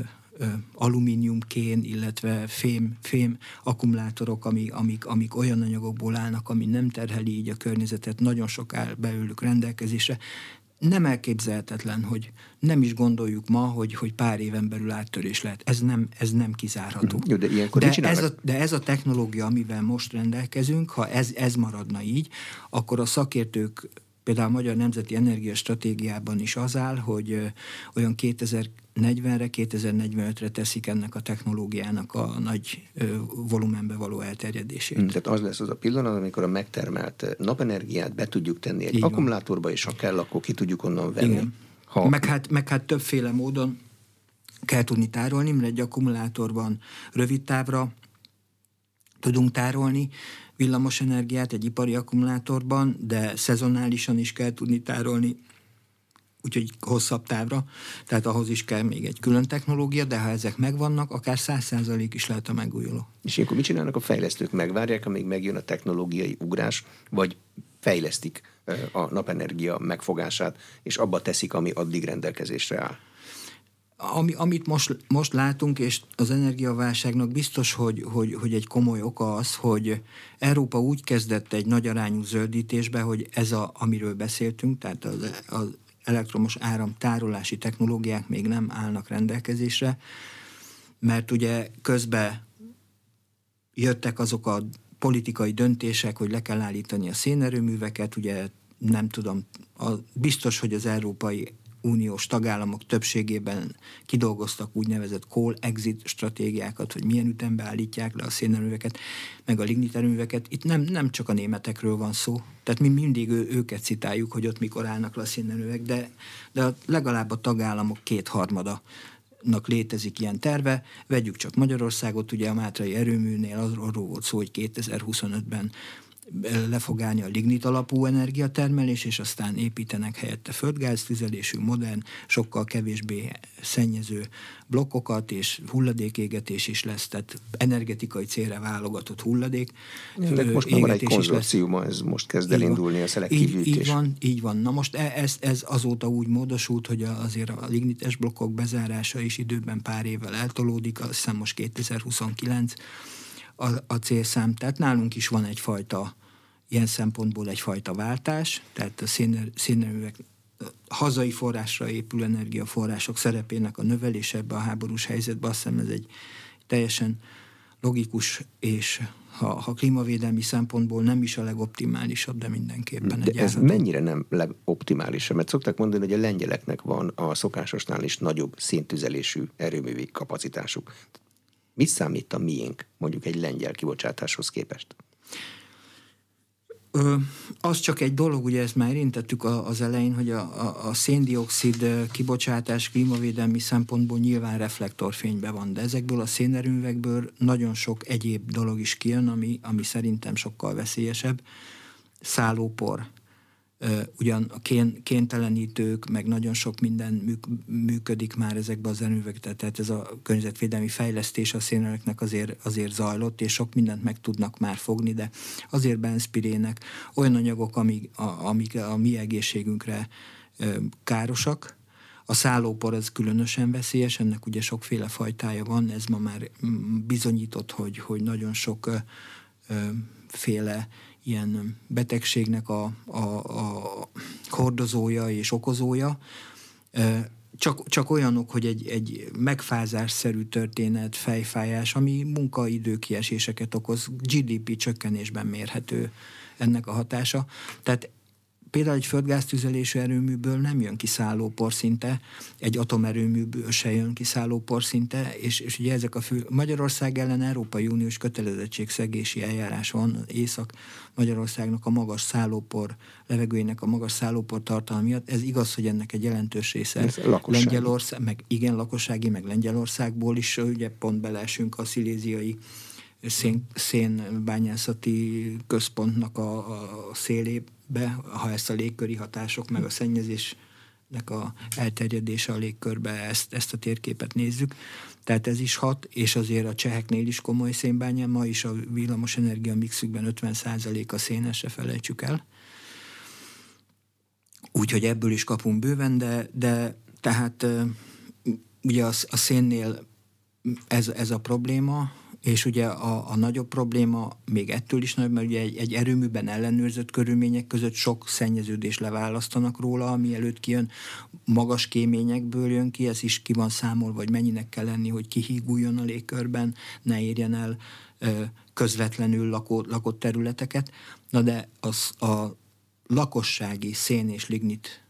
alumíniumkén, illetve fém, fém akkumulátorok, amik, amik, amik olyan anyagokból állnak, ami nem terheli így a környezetet, nagyon sok áll belőlük rendelkezésre nem elképzelhetetlen, hogy nem is gondoljuk ma, hogy, hogy pár éven belül áttörés lehet. Ez nem, ez nem kizárható.
Jó, de ilyenkor
de, ez a, de ez a technológia, amivel most rendelkezünk, ha ez, ez maradna így, akkor a szakértők például a Magyar Nemzeti Energia Stratégiában is az áll, hogy olyan 2040-re, 2045-re teszik ennek a technológiának a nagy volumenbe való elterjedését. Hmm,
tehát az lesz az a pillanat, amikor a megtermelt napenergiát be tudjuk tenni egy Így akkumulátorba, van. és ha kell, akkor ki tudjuk onnan venni. Igen.
Ha... Meg, hát, meg hát többféle módon kell tudni tárolni, mert egy akkumulátorban rövid távra tudunk tárolni villamos energiát egy ipari akkumulátorban, de szezonálisan is kell tudni tárolni, úgyhogy hosszabb távra, tehát ahhoz is kell még egy külön technológia, de ha ezek megvannak, akár 100% is lehet a megújuló.
És akkor mit csinálnak a fejlesztők? Megvárják, amíg megjön a technológiai ugrás, vagy fejlesztik a napenergia megfogását, és abba teszik, ami addig rendelkezésre áll?
Ami, amit most, most látunk, és az energiaválságnak biztos, hogy, hogy, hogy egy komoly oka az, hogy Európa úgy kezdett egy nagy arányú zöldítésbe, hogy ez a, amiről beszéltünk, tehát az, az elektromos áram tárolási technológiák még nem állnak rendelkezésre, mert ugye közben jöttek azok a politikai döntések, hogy le kell állítani a szénerőműveket, ugye nem tudom, a, biztos, hogy az Európai Uniós tagállamok többségében kidolgoztak úgynevezett coal exit stratégiákat, hogy milyen ütembe állítják le a szénerőműveket, meg a ligniterőműveket. Itt nem, nem csak a németekről van szó, tehát mi mindig ő, őket citáljuk, hogy ott mikor állnak le a szénerőművek, de, de legalább a tagállamok kétharmada létezik ilyen terve. Vegyük csak Magyarországot, ugye a Mátrai erőműnél arról volt szó, hogy 2025-ben le fog állni a lignit alapú energiatermelés, és aztán építenek helyette földgáztüzelésű, modern, sokkal kevésbé szennyező blokkokat, és hulladékégetés is lesz, tehát energetikai célra válogatott hulladék.
Ennek most már van egy konzorciuma, ez most kezd elindulni a szelektív
így, így van, így van. Na most e- ez, ez azóta úgy módosult, hogy azért a lignites blokkok bezárása is időben pár évvel eltolódik, azt hiszem most 2029, a, a célszám. Tehát nálunk is van egyfajta ilyen szempontból egyfajta váltás, tehát a szénerőművek hazai forrásra épülő energiaforrások szerepének a növelése ebbe a háborús helyzetbe, azt hiszem ez egy teljesen logikus és ha, ha klímavédelmi szempontból nem is a legoptimálisabb, de mindenképpen
de egy ez mennyire nem legoptimálisabb? Mert szokták mondani, hogy a lengyeleknek van a szokásosnál is nagyobb szintüzelésű erőművi kapacitásuk. Mit számít a miénk, mondjuk egy lengyel kibocsátáshoz képest?
Ö, az csak egy dolog, ugye ezt már érintettük az elején, hogy a, a, a széndiokszid kibocsátás klímavédelmi szempontból nyilván reflektorfényben van, de ezekből a szénerőművekből nagyon sok egyéb dolog is kijön, ami, ami szerintem sokkal veszélyesebb. Szállópor, ugyan a kén, kéntelenítők, meg nagyon sok minden működik már ezekben az erőművekben, tehát ez a környezetvédelmi fejlesztés a széneleknek azért, azért zajlott, és sok mindent meg tudnak már fogni, de azért benszpirének olyan anyagok, amik a, amik a mi egészségünkre károsak, a szállópor ez különösen veszélyes, ennek ugye sokféle fajtája van, ez ma már bizonyított, hogy, hogy nagyon sok ö, féle ilyen betegségnek a, a, a hordozója és okozója, csak, csak olyanok, hogy egy, egy megfázásszerű történet, fejfájás, ami munkaidő kieséseket okoz, GDP csökkenésben mérhető ennek a hatása. Tehát például egy földgáztüzelésű erőműből nem jön ki szállópor szinte, egy atomerőműből se jön ki szállópor szinte, és, és ugye ezek a fő, Magyarország ellen Európai Uniós kötelezettségszegési eljárás van, Észak Magyarországnak a magas szállópor, levegőjének a magas szállópor tartalma miatt. Ez igaz, hogy ennek egy jelentős része Lengyelország, meg igen, lakossági, meg Lengyelországból is, ugye pont beleesünk a sziléziai szén, szénbányászati központnak a, a szélébe, ha ezt a légköri hatások, meg a szennyezésnek a elterjedése a légkörbe, ezt, ezt a térképet nézzük. Tehát ez is hat, és azért a cseheknél is komoly szénbánya, ma is a villamos energia mixükben 50% a szénes, se felejtsük el. Úgyhogy ebből is kapunk bőven, de, de tehát ugye a, a szénnél ez, ez a probléma, és ugye a, a nagyobb probléma még ettől is nagyobb, mert ugye egy, egy erőműben ellenőrzött körülmények között sok szennyeződés leválasztanak róla, ami előtt kijön, magas kéményekből jön ki, ez is ki van számolva, hogy mennyinek kell lenni, hogy kihíguljon a légkörben, ne érjen el ö, közvetlenül lakó, lakott területeket. Na de az a lakossági szén és lignit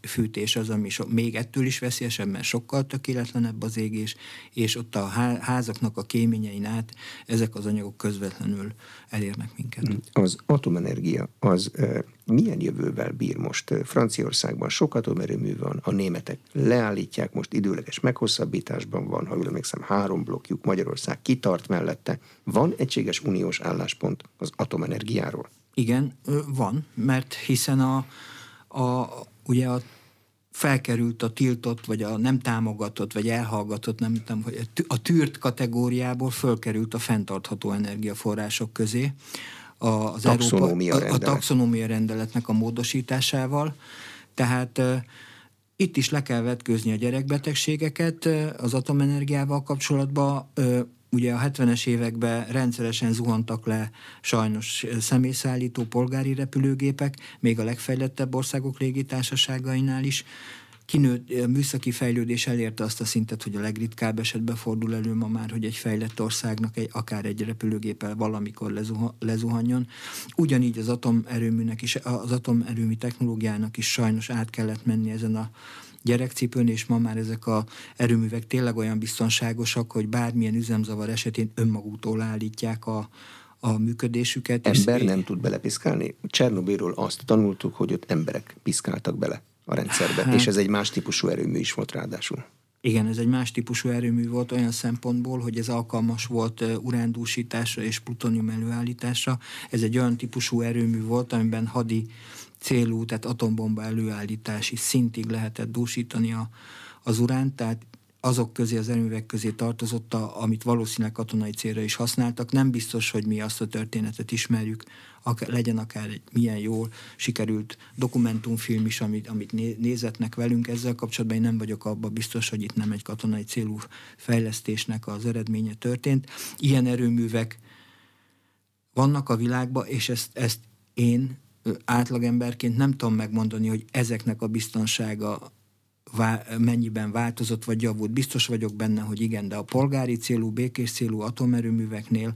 fűtés az, ami so, még ettől is veszélyesebb, mert sokkal tökéletlenebb az égés, és ott a házaknak a kéményein át ezek az anyagok közvetlenül elérnek minket.
Az atomenergia az milyen jövővel bír most? Franciaországban sok atomerőmű van, a németek leállítják, most időleges meghosszabbításban van, ha jól emlékszem, három blokkjuk, Magyarország kitart mellette. Van egységes uniós álláspont az atomenergiáról?
Igen, van, mert hiszen a, a, ugye a felkerült a tiltott, vagy a nem támogatott, vagy elhallgatott, nem tudom, hogy a tűrt kategóriából fölkerült a fenntartható energiaforrások közé.
A, az taxonómia
Európa, a, a taxonómia rendeletnek a módosításával. Tehát itt is le kell vetkőzni a gyerekbetegségeket az atomenergiával kapcsolatban. Ugye a 70-es években rendszeresen zuhantak le sajnos személyszállító polgári repülőgépek, még a legfejlettebb országok légitársaságainál is. Kinőtt, műszaki fejlődés elérte azt a szintet, hogy a legritkább esetben fordul elő ma már, hogy egy fejlett országnak egy, akár egy repülőgéppel valamikor lezuha, lezuhanjon. Ugyanígy az atomerőműnek is, az atomerőmű technológiának is sajnos át kellett menni ezen a gyerekcipőn, és ma már ezek a erőművek tényleg olyan biztonságosak, hogy bármilyen üzemzavar esetén önmaguktól állítják a, a működésüket.
Ember és... nem tud belepiszkálni? Csernobyról azt tanultuk, hogy ott emberek piszkáltak bele a rendszerbe, hát, és ez egy más típusú erőmű is volt ráadásul.
Igen, ez egy más típusú erőmű volt olyan szempontból, hogy ez alkalmas volt urándúsításra és plutonium előállításra. Ez egy olyan típusú erőmű volt, amiben hadi célú, tehát atombomba előállítási szintig lehetett dúsítani a, az uránt, tehát azok közé, az erőművek közé tartozott, a, amit valószínűleg katonai célra is használtak. Nem biztos, hogy mi azt a történetet ismerjük, akár, legyen akár egy milyen jól sikerült dokumentumfilm is, amit, amit nézetnek velünk ezzel kapcsolatban. Én nem vagyok abban biztos, hogy itt nem egy katonai célú fejlesztésnek az eredménye történt. Ilyen erőművek vannak a világban, és ezt, ezt én átlagemberként nem tudom megmondani, hogy ezeknek a biztonsága mennyiben változott vagy javult. Biztos vagyok benne, hogy igen, de a polgári célú, békés célú atomerőműveknél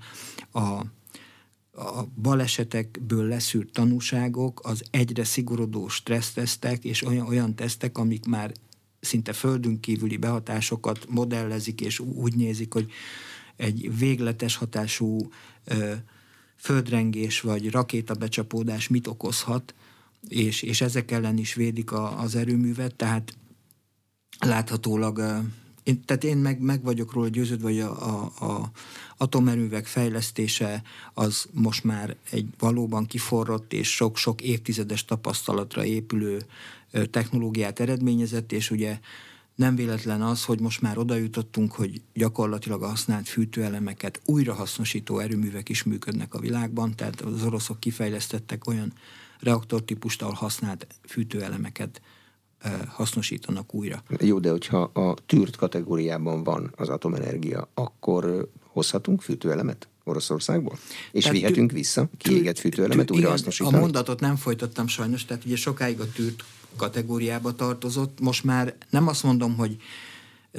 a, a balesetekből leszűrt tanúságok, az egyre szigorodó stressztesztek és olyan, olyan tesztek, amik már szinte földünk kívüli behatásokat modellezik, és úgy nézik, hogy egy végletes hatású ö, földrengés vagy rakétabecsapódás mit okozhat, és, és ezek ellen is védik a, az erőművet, tehát láthatólag, én, tehát én meg, meg vagyok róla győződve, hogy a, a, a atomerőművek fejlesztése az most már egy valóban kiforrott és sok-sok évtizedes tapasztalatra épülő technológiát eredményezett, és ugye nem véletlen az, hogy most már oda jutottunk, hogy gyakorlatilag a használt fűtőelemeket újrahasznosító erőművek is működnek a világban, tehát az oroszok kifejlesztettek olyan reaktortípust, ahol használt fűtőelemeket hasznosítanak újra.
Jó, de hogyha a tűrt kategóriában van az atomenergia, akkor hozhatunk fűtőelemet? Oroszországból? És tehát vihetünk tű, vissza kiégett fűtőelemet újra hasznosítani?
A mondatot nem folytattam sajnos, tehát ugye sokáig a tűrt kategóriába tartozott. Most már nem azt mondom, hogy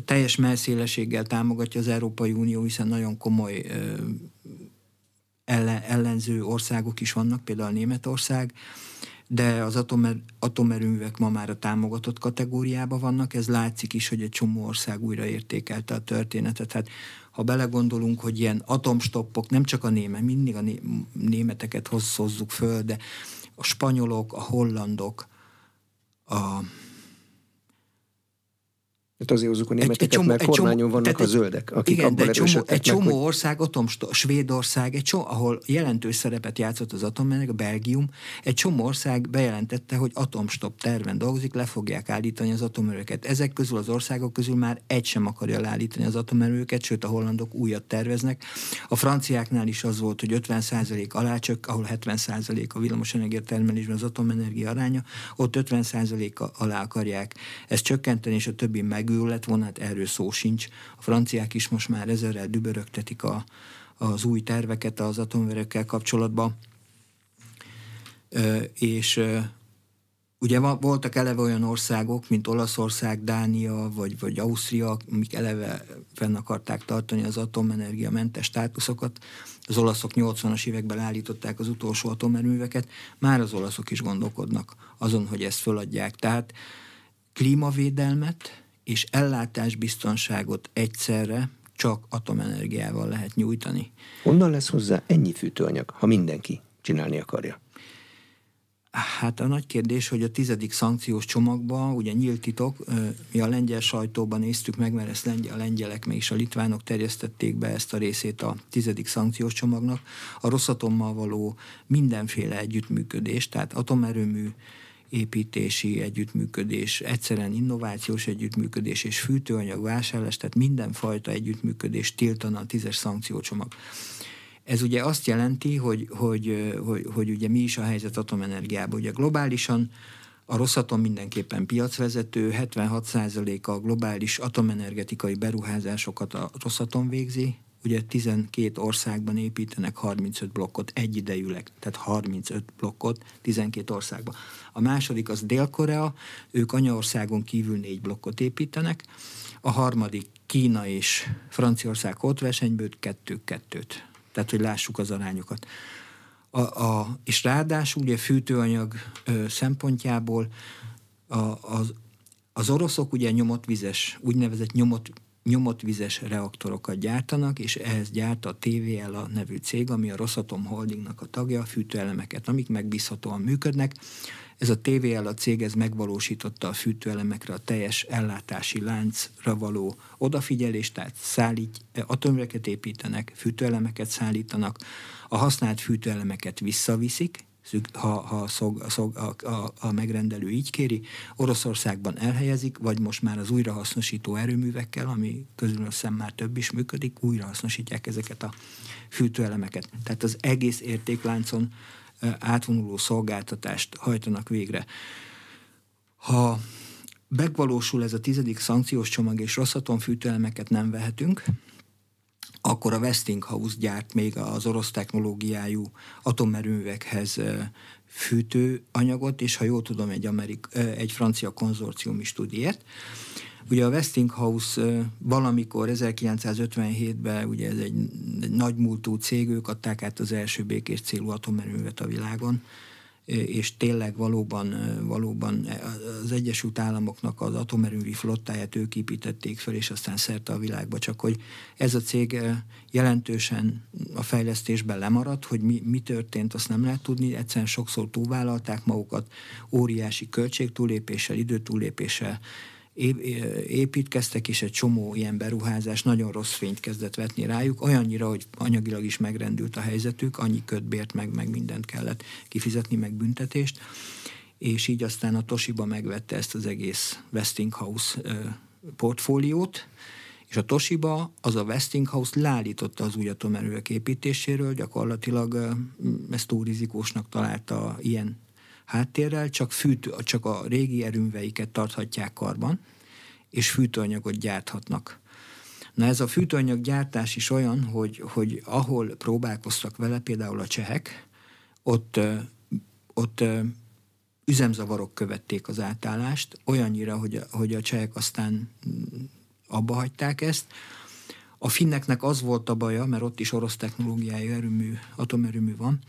teljes melszélességgel támogatja az Európai Unió, hiszen nagyon komoly ellen, ellenző országok is vannak, például Németország, de az atomer, atomerőművek ma már a támogatott kategóriában vannak, ez látszik is, hogy egy csomó ország újra értékelte a történetet. Hát ha belegondolunk, hogy ilyen atomstoppok, nem csak a német, mindig a németeket hozzuk föl, de a spanyolok, a hollandok, a
Hát azért hozzuk a németeket, egy, egy csomó, mert egy kormányon csomó, vannak a zöldek, akik
igen, de egy csomó, egy csomó meg, ország, atomsto, Svédország, egy csomó, ahol jelentős szerepet játszott az atomenergia, Belgium, egy csomó ország bejelentette, hogy atomstop terven dolgozik, le fogják állítani az atomerőket. Ezek közül az országok közül már egy sem akarja leállítani az atomerőket, sőt a hollandok újat terveznek. A franciáknál is az volt, hogy 50% alá csak, ahol 70% a villamosenergia termelésben az atomenergia aránya, ott 50% alá akarják ezt csökkenteni, és a többi meg megül lett volna, hát erről szó sincs. A franciák is most már ezerrel dübörögtetik a, az új terveket az atomverőkkel kapcsolatban, és Ugye voltak eleve olyan országok, mint Olaszország, Dánia vagy, vagy Ausztria, amik eleve fenn akarták tartani az atomenergia mentes státuszokat. Az olaszok 80-as években állították az utolsó atomerőműveket, már az olaszok is gondolkodnak azon, hogy ezt föladják. Tehát klímavédelmet és ellátásbiztonságot egyszerre csak atomenergiával lehet nyújtani.
Honnan lesz hozzá ennyi fűtőanyag, ha mindenki csinálni akarja?
Hát a nagy kérdés, hogy a tizedik szankciós csomagban, ugye nyílt titok, mi a lengyel sajtóban néztük meg, mert ezt lengyel, a lengyelek meg is a litvánok terjesztették be ezt a részét a tizedik szankciós csomagnak, a rosszatommal való mindenféle együttműködés, tehát atomerőmű, építési együttműködés, egyszerűen innovációs együttműködés és fűtőanyag vásárlás, tehát mindenfajta együttműködés tiltana a tízes szankciócsomag. Ez ugye azt jelenti, hogy, hogy, hogy, hogy ugye mi is a helyzet atomenergiában. Ugye globálisan a Rosszatom mindenképpen piacvezető, 76% a globális atomenergetikai beruházásokat a Rosszatom végzi, ugye 12 országban építenek 35 blokkot egyidejűleg, tehát 35 blokkot 12 országban. A második az Dél-Korea, ők anyaországon kívül négy blokkot építenek, a harmadik Kína és Franciaország ott versenyből kettő-kettőt. Tehát, hogy lássuk az arányokat. A, a, és ráadásul ugye fűtőanyag ö, szempontjából a, az, az oroszok ugye nyomott vizes, úgynevezett nyomott nyomott vizes reaktorokat gyártanak, és ehhez gyárt a TVL a nevű cég, ami a Rosatom Holdingnak a tagja, a fűtőelemeket, amik megbízhatóan működnek. Ez a TVL a cég ez megvalósította a fűtőelemekre a teljes ellátási láncra való odafigyelést, tehát szállít, atomreket építenek, fűtőelemeket szállítanak, a használt fűtőelemeket visszaviszik, ha, ha szog, szog, a, a, a megrendelő így kéri. Oroszországban elhelyezik, vagy most már az újrahasznosító erőművekkel, ami közül a szem már több is működik, újrahasznosítják ezeket a fűtőelemeket. Tehát az egész értékláncon átvonuló szolgáltatást hajtanak végre. Ha megvalósul ez a tizedik szankciós csomag, és rosszaton fűtőelemeket nem vehetünk, akkor a Westinghouse gyárt még az orosz technológiájú atomerőművekhez fűtőanyagot, és ha jól tudom, egy, Amerik, egy francia konzorcium is tud ilyet. Ugye a Westinghouse valamikor 1957-ben, ugye ez egy, egy nagy múltú cég, ők adták át az első békés célú atomerőművet a világon, és tényleg valóban, valóban az Egyesült Államoknak az atomerőmű flottáját ők építették fel, és aztán szerte a világba, csak hogy ez a cég jelentősen a fejlesztésben lemaradt, hogy mi, mi történt, azt nem lehet tudni, egyszerűen sokszor túlvállalták magukat, óriási költségtúlépéssel, időtúlépéssel, építkeztek, és egy csomó ilyen beruházás nagyon rossz fényt kezdett vetni rájuk, olyannyira, hogy anyagilag is megrendült a helyzetük, annyi kötbért, meg, meg mindent kellett kifizetni, meg büntetést, és így aztán a Toshiba megvette ezt az egész Westinghouse portfóliót, és a Toshiba, az a Westinghouse leállította az új atomerőek építéséről, gyakorlatilag ezt túl rizikósnak találta ilyen háttérrel, csak, fűtő, csak a régi erőműveiket tarthatják karban, és fűtőanyagot gyárthatnak. Na ez a fűtőanyag gyártás is olyan, hogy, hogy ahol próbálkoztak vele, például a csehek, ott, ott üzemzavarok követték az átállást, olyannyira, hogy a, hogy a csehek aztán mm, abba hagyták ezt. A finneknek az volt a baja, mert ott is orosz technológiájú erőmű, atomerőmű van,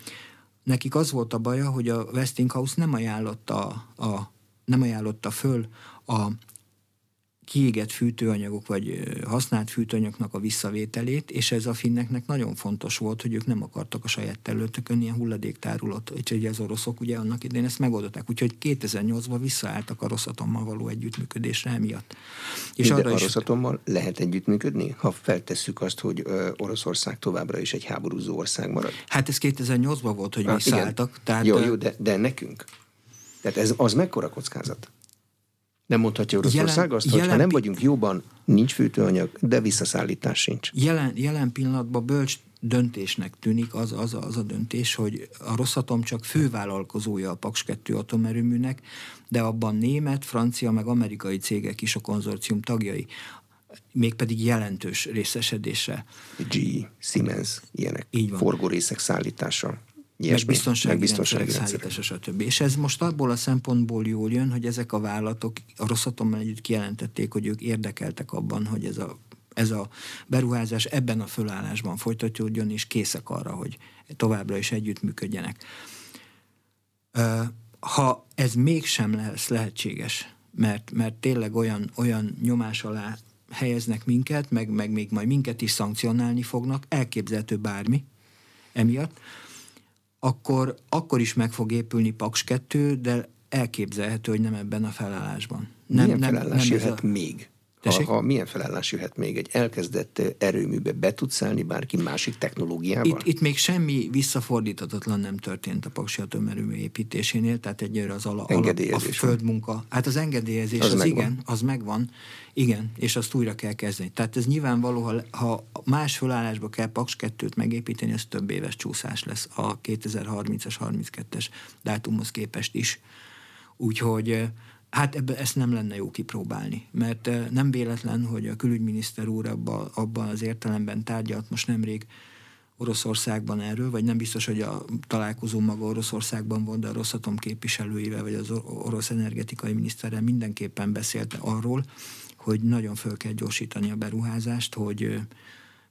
nekik az volt a baja, hogy a Westinghouse nem ajánlotta, a, nem ajánlotta föl a kiégett fűtőanyagok, vagy használt fűtőanyagoknak a visszavételét, és ez a finneknek nagyon fontos volt, hogy ők nem akartak a saját területükön ilyen hulladéktárulót, úgyhogy az oroszok ugye annak idején ezt megoldották, úgyhogy 2008-ban visszaálltak a rosszatommal való együttműködésre emiatt.
És De arra a rosszatommal is... lehet együttműködni, ha feltesszük azt, hogy Oroszország továbbra is egy háborúzó ország marad?
Hát ez 2008-ban volt, hogy ah, visszaálltak.
Tehát, jó, jó, de, de nekünk? Tehát ez az mekkora kockázat? Nem mondhatja Oroszország azt, hogy ha nem vagyunk jóban, nincs fűtőanyag, de visszaszállítás sincs.
Jelen, jelen pillanatban bölcs döntésnek tűnik az, az, az a döntés, hogy a Rosszatom csak fővállalkozója a Paks 2 atomerőműnek, de abban német, francia, meg amerikai cégek is a konzorcium tagjai mégpedig jelentős részesedése.
GE, Siemens, ilyenek. Így van. Forgórészek szállítása.
Ilyesmi, meg biztonsági, meg biztonsági rendszerek, szállítása, stb. És ez most abból a szempontból jól jön, hogy ezek a vállalatok a Rosszatommal együtt kijelentették, hogy ők érdekeltek abban, hogy ez a ez a beruházás ebben a fölállásban folytatódjon, és készek arra, hogy továbbra is együttműködjenek. Ha ez mégsem lesz lehetséges, mert, mert tényleg olyan, olyan nyomás alá helyeznek minket, meg, meg még majd minket is szankcionálni fognak, elképzelhető bármi emiatt, akkor, akkor is meg fog épülni Paks 2, de elképzelhető, hogy nem ebben a felállásban.
Nem, Milyen nem, felállás nem jöhet a... még? Ha, ha milyen felállás jöhet még? Egy elkezdett erőműbe be tudsz szállni bárki másik technológiával?
Itt, itt még semmi visszafordíthatatlan nem történt a Paksi atomerőmű építésénél, tehát egyre az ala, ala, a földmunka. Hát az engedélyezés az, az igen, az megvan, igen, és azt újra kell kezdeni. Tehát ez nyilvánvaló, ha, ha más felállásba kell Paks 2-t megépíteni, az több éves csúszás lesz a 2030-as, 32-es dátumhoz képest is. Úgyhogy Hát ebbe, ezt nem lenne jó kipróbálni, mert eh, nem véletlen, hogy a külügyminiszter úr abba, abban az értelemben tárgyalt most nemrég Oroszországban erről, vagy nem biztos, hogy a találkozó maga Oroszországban volt, de a Rosszatom képviselőivel, vagy az orosz energetikai miniszterrel mindenképpen beszélt arról, hogy nagyon föl kell gyorsítani a beruházást, hogy eh,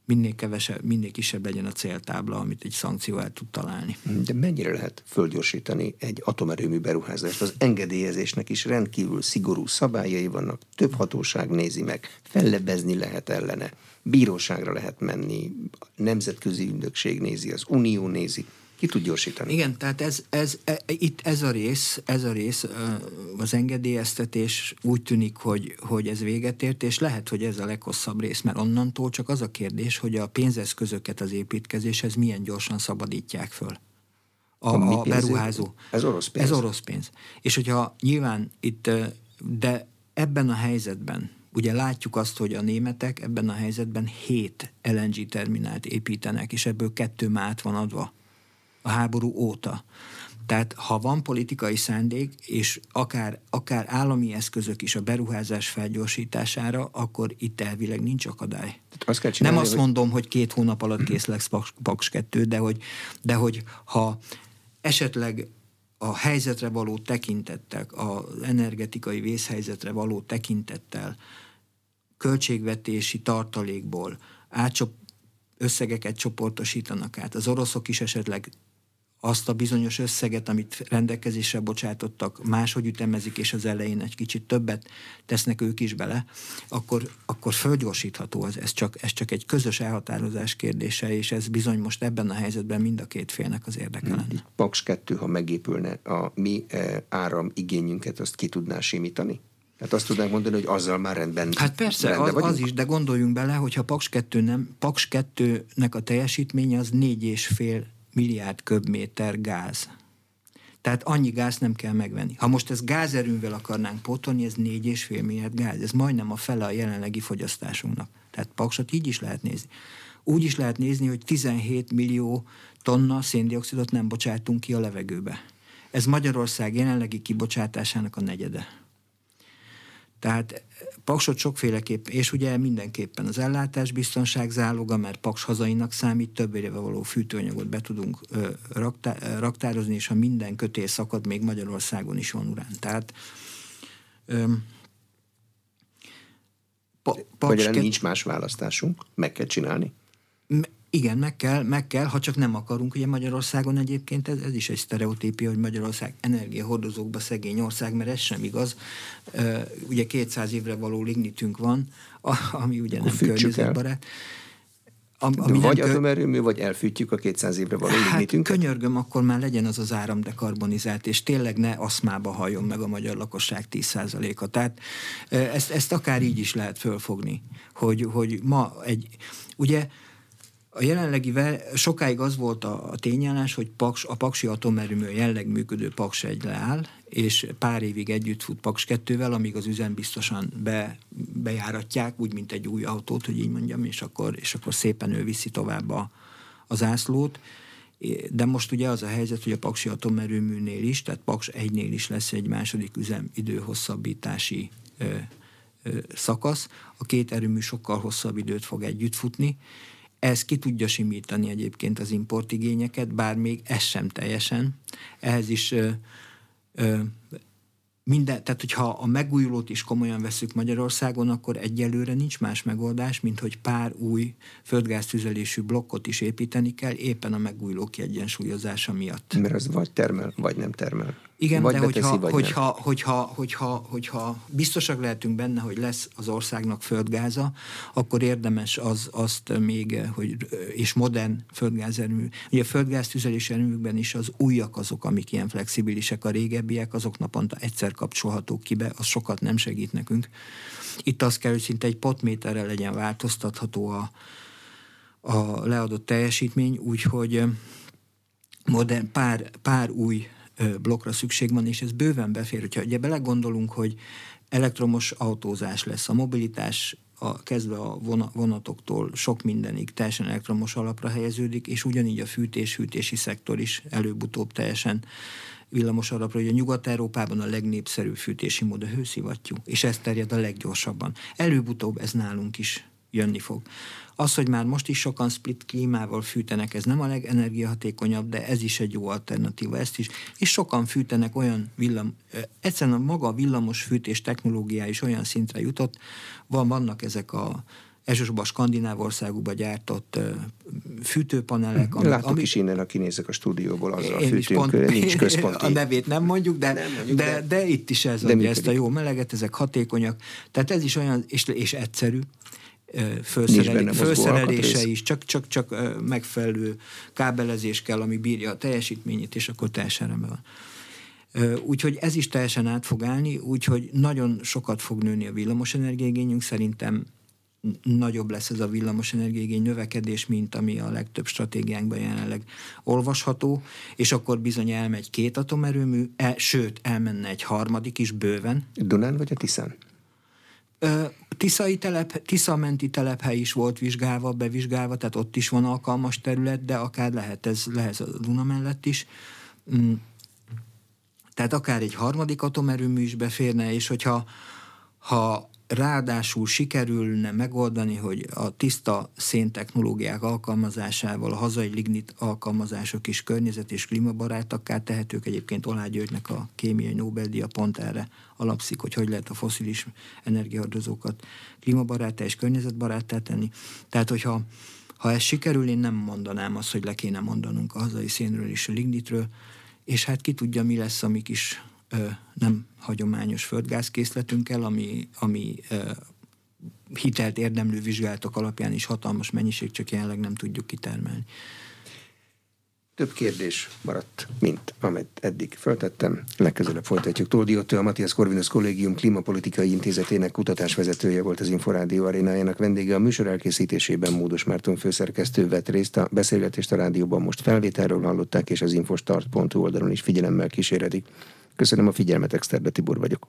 minél kevesebb, minél kisebb legyen a céltábla, amit egy szankció el tud találni.
De mennyire lehet földgyorsítani egy atomerőmű beruházást? Az engedélyezésnek is rendkívül szigorú szabályai vannak, több hatóság nézi meg, fellebezni lehet ellene, bíróságra lehet menni, nemzetközi ügynökség nézi, az unió nézi. Ki tud gyorsítani?
Igen, tehát ez, ez, e, itt ez a rész, ez a rész, az engedélyeztetés úgy tűnik, hogy, hogy ez véget ért, és lehet, hogy ez a leghosszabb rész, mert onnantól csak az a kérdés, hogy a pénzeszközöket az építkezéshez milyen gyorsan szabadítják föl. A, a, a beruházó.
Ez orosz pénz.
Ez orosz pénz. És hogyha nyilván itt, de ebben a helyzetben, ugye látjuk azt, hogy a németek ebben a helyzetben hét LNG terminált építenek, és ebből kettő már át van adva a háború óta. Tehát ha van politikai szándék, és akár, akár állami eszközök is a beruházás felgyorsítására, akkor itt elvileg nincs akadály. Azt kell csinálni, Nem azt hogy... mondom, hogy két hónap alatt kész lesz Paks, Paks 2, de hogy, de hogy ha esetleg a helyzetre való tekintettel, az energetikai vészhelyzetre való tekintettel, költségvetési tartalékból átcsop, összegeket csoportosítanak át. Az oroszok is esetleg azt a bizonyos összeget, amit rendelkezésre bocsátottak, máshogy ütemezik, és az elején egy kicsit többet tesznek ők is bele, akkor, akkor fölgyorsítható az. Ez csak, ez csak egy közös elhatározás kérdése, és ez bizony most ebben a helyzetben mind a két félnek az érdeke lenne.
Paks 2, ha megépülne, a mi e, áram igényünket azt ki tudná simítani? Tehát azt tudnánk mondani, hogy azzal már rendben
Hát persze, az, az is, de gondoljunk bele, hogyha Paks 2 nem, Paks 2-nek a teljesítménye az négy és fél milliárd köbméter gáz. Tehát annyi gáz nem kell megvenni. Ha most ezt gázerővel akarnánk pótolni, ez 4,5 milliárd gáz. Ez majdnem a fele a jelenlegi fogyasztásunknak. Tehát paksot így is lehet nézni. Úgy is lehet nézni, hogy 17 millió tonna széndiokszidot nem bocsátunk ki a levegőbe. Ez Magyarország jelenlegi kibocsátásának a negyede. Tehát Paksot sokféleképp, és ugye mindenképpen az ellátás biztonság záloga, mert Paks hazainak számít, több éve való fűtőanyagot be tudunk ö, raktá, raktározni, és ha minden kötél szakad, még Magyarországon is van urán. Tehát ö,
pa, Paks Magyarán nincs más választásunk, meg kell csinálni.
Igen, meg kell, meg kell, ha csak nem akarunk. Ugye Magyarországon egyébként ez, ez is egy sztereotípia, hogy Magyarország energiahordozókba szegény ország, mert ez sem igaz. Ugye 200 évre való lignitünk van, ami ugye Akkor nem környezetbarát.
Am, ami vagy kö... atomerőmű, vagy elfűtjük a 200 évre való hát,
könyörgöm, akkor már legyen az az áram dekarbonizált, és tényleg ne aszmába halljon meg a magyar lakosság 10%-a. Tehát ezt, ezt akár így is lehet fölfogni, hogy, hogy ma egy, ugye a jelenlegi, sokáig az volt a, a tényállás, hogy Paks, a Paksi atomerőmű a jelleg működő Paks egy leáll, és pár évig együtt fut Paks 2-vel, amíg az üzem biztosan be, bejáratják, úgy, mint egy új autót, hogy így mondjam, és akkor, és akkor szépen ő viszi tovább a, az ászlót. De most ugye az a helyzet, hogy a Paksi atomerőműnél is, tehát Paks 1-nél is lesz egy második üzem időhosszabbítási ö, ö, szakasz. A két erőmű sokkal hosszabb időt fog együtt futni, ez ki tudja simítani egyébként az importigényeket, bár még ez sem teljesen. Ehhez is ö, ö, minden, tehát hogyha a megújulót is komolyan veszük Magyarországon, akkor egyelőre nincs más megoldás, mint hogy pár új földgáztüzelésű blokkot is építeni kell, éppen a megújuló kiegyensúlyozása miatt.
Mert az vagy termel, vagy nem termel.
Igen,
vagy
de
beteszi,
hogyha,
vagy
hogyha,
nem.
hogyha, hogyha, hogyha biztosak lehetünk benne, hogy lesz az országnak földgáza, akkor érdemes az, azt még, hogy, és modern földgázerőmű. Ugye a földgáztüzelési erőműkben is az újak azok, amik ilyen flexibilisek, a régebbiek, azok naponta egyszer kapcsolhatók ki be, az sokat nem segít nekünk. Itt az kell, hogy szinte egy potméterrel legyen változtatható a, a leadott teljesítmény, úgyhogy modern, pár, pár új blokkra szükség van, és ez bőven befér. Hogyha ugye belegondolunk, hogy elektromos autózás lesz, a mobilitás a, kezdve a vonatoktól sok mindenig teljesen elektromos alapra helyeződik, és ugyanígy a fűtés-hűtési szektor is előbb-utóbb teljesen villamos alapra, hogy a Nyugat-Európában a legnépszerűbb fűtési mód a hőszivattyú, és ez terjed a leggyorsabban. Előbb-utóbb ez nálunk is jönni fog. Az, hogy már most is sokan split klímával fűtenek, ez nem a legenergiahatékonyabb, de ez is egy jó alternatíva, ezt is. És sokan fűtenek olyan villam, egyszerűen a maga villamos fűtés technológiá is olyan szintre jutott, van, vannak ezek a elsősorban a skandináv országokban gyártott fűtőpanelek.
Amik, Látok amik, is innen, a kinézek a stúdióból, azzal fűtünk, pont, nincs (laughs) központi.
A nevét nem mondjuk, de, nem mondjuk, de, de, de itt is ez adja ezt a jó meleget, ezek hatékonyak. Tehát ez is olyan, és, és egyszerű, felszerelé, felszerelése is, csak, csak, csak megfelelő kábelezés kell, ami bírja a teljesítményét, és akkor teljesen rendben van. Úgyhogy ez is teljesen át fog állni, úgyhogy nagyon sokat fog nőni a villamos energiaigényünk, szerintem nagyobb lesz ez a villamos energiaigény növekedés, mint ami a legtöbb stratégiánkban jelenleg olvasható, és akkor bizony elmegy két atomerőmű, el, sőt, elmenne egy harmadik is bőven.
Dunán vagy a Tiszán?
Tiszai telep, Tiszamenti telephely is volt vizsgálva, bevizsgálva, tehát ott is van alkalmas terület, de akár lehet ez, lehet a Duna mellett is. Mm. Tehát akár egy harmadik atomerőmű is beférne, és hogyha ha ráadásul sikerülne megoldani, hogy a tiszta széntechnológiák alkalmazásával a hazai lignit alkalmazások is környezet és klímabarátakká tehetők. Egyébként Olá Györgynek a kémiai Nobel-díja pont erre alapszik, hogy hogy lehet a foszilis energiahordozókat klímabarátá és környezetbarátá tenni. Tehát, hogyha ha ez sikerül, én nem mondanám azt, hogy le kéne mondanunk a hazai szénről és a lignitről, és hát ki tudja, mi lesz a mi kis nem hagyományos földgázkészletünkkel, ami, ami hitelt érdemlő vizsgálatok alapján is hatalmas mennyiség, csak jelenleg nem tudjuk kitermelni.
Több kérdés maradt, mint amit eddig föltettem. Legközelebb folytatjuk. Toldi Otto, a Matthias Corvinus Kollégium Klímapolitikai Intézetének kutatásvezetője volt az Inforádió arénájának vendége. A műsor elkészítésében Módos Márton főszerkesztő vett részt. A beszélgetést a rádióban most felvételről hallották, és az infostart.hu oldalon is figyelemmel kíséretik. Köszönöm a figyelmet, Exterde Tibor vagyok.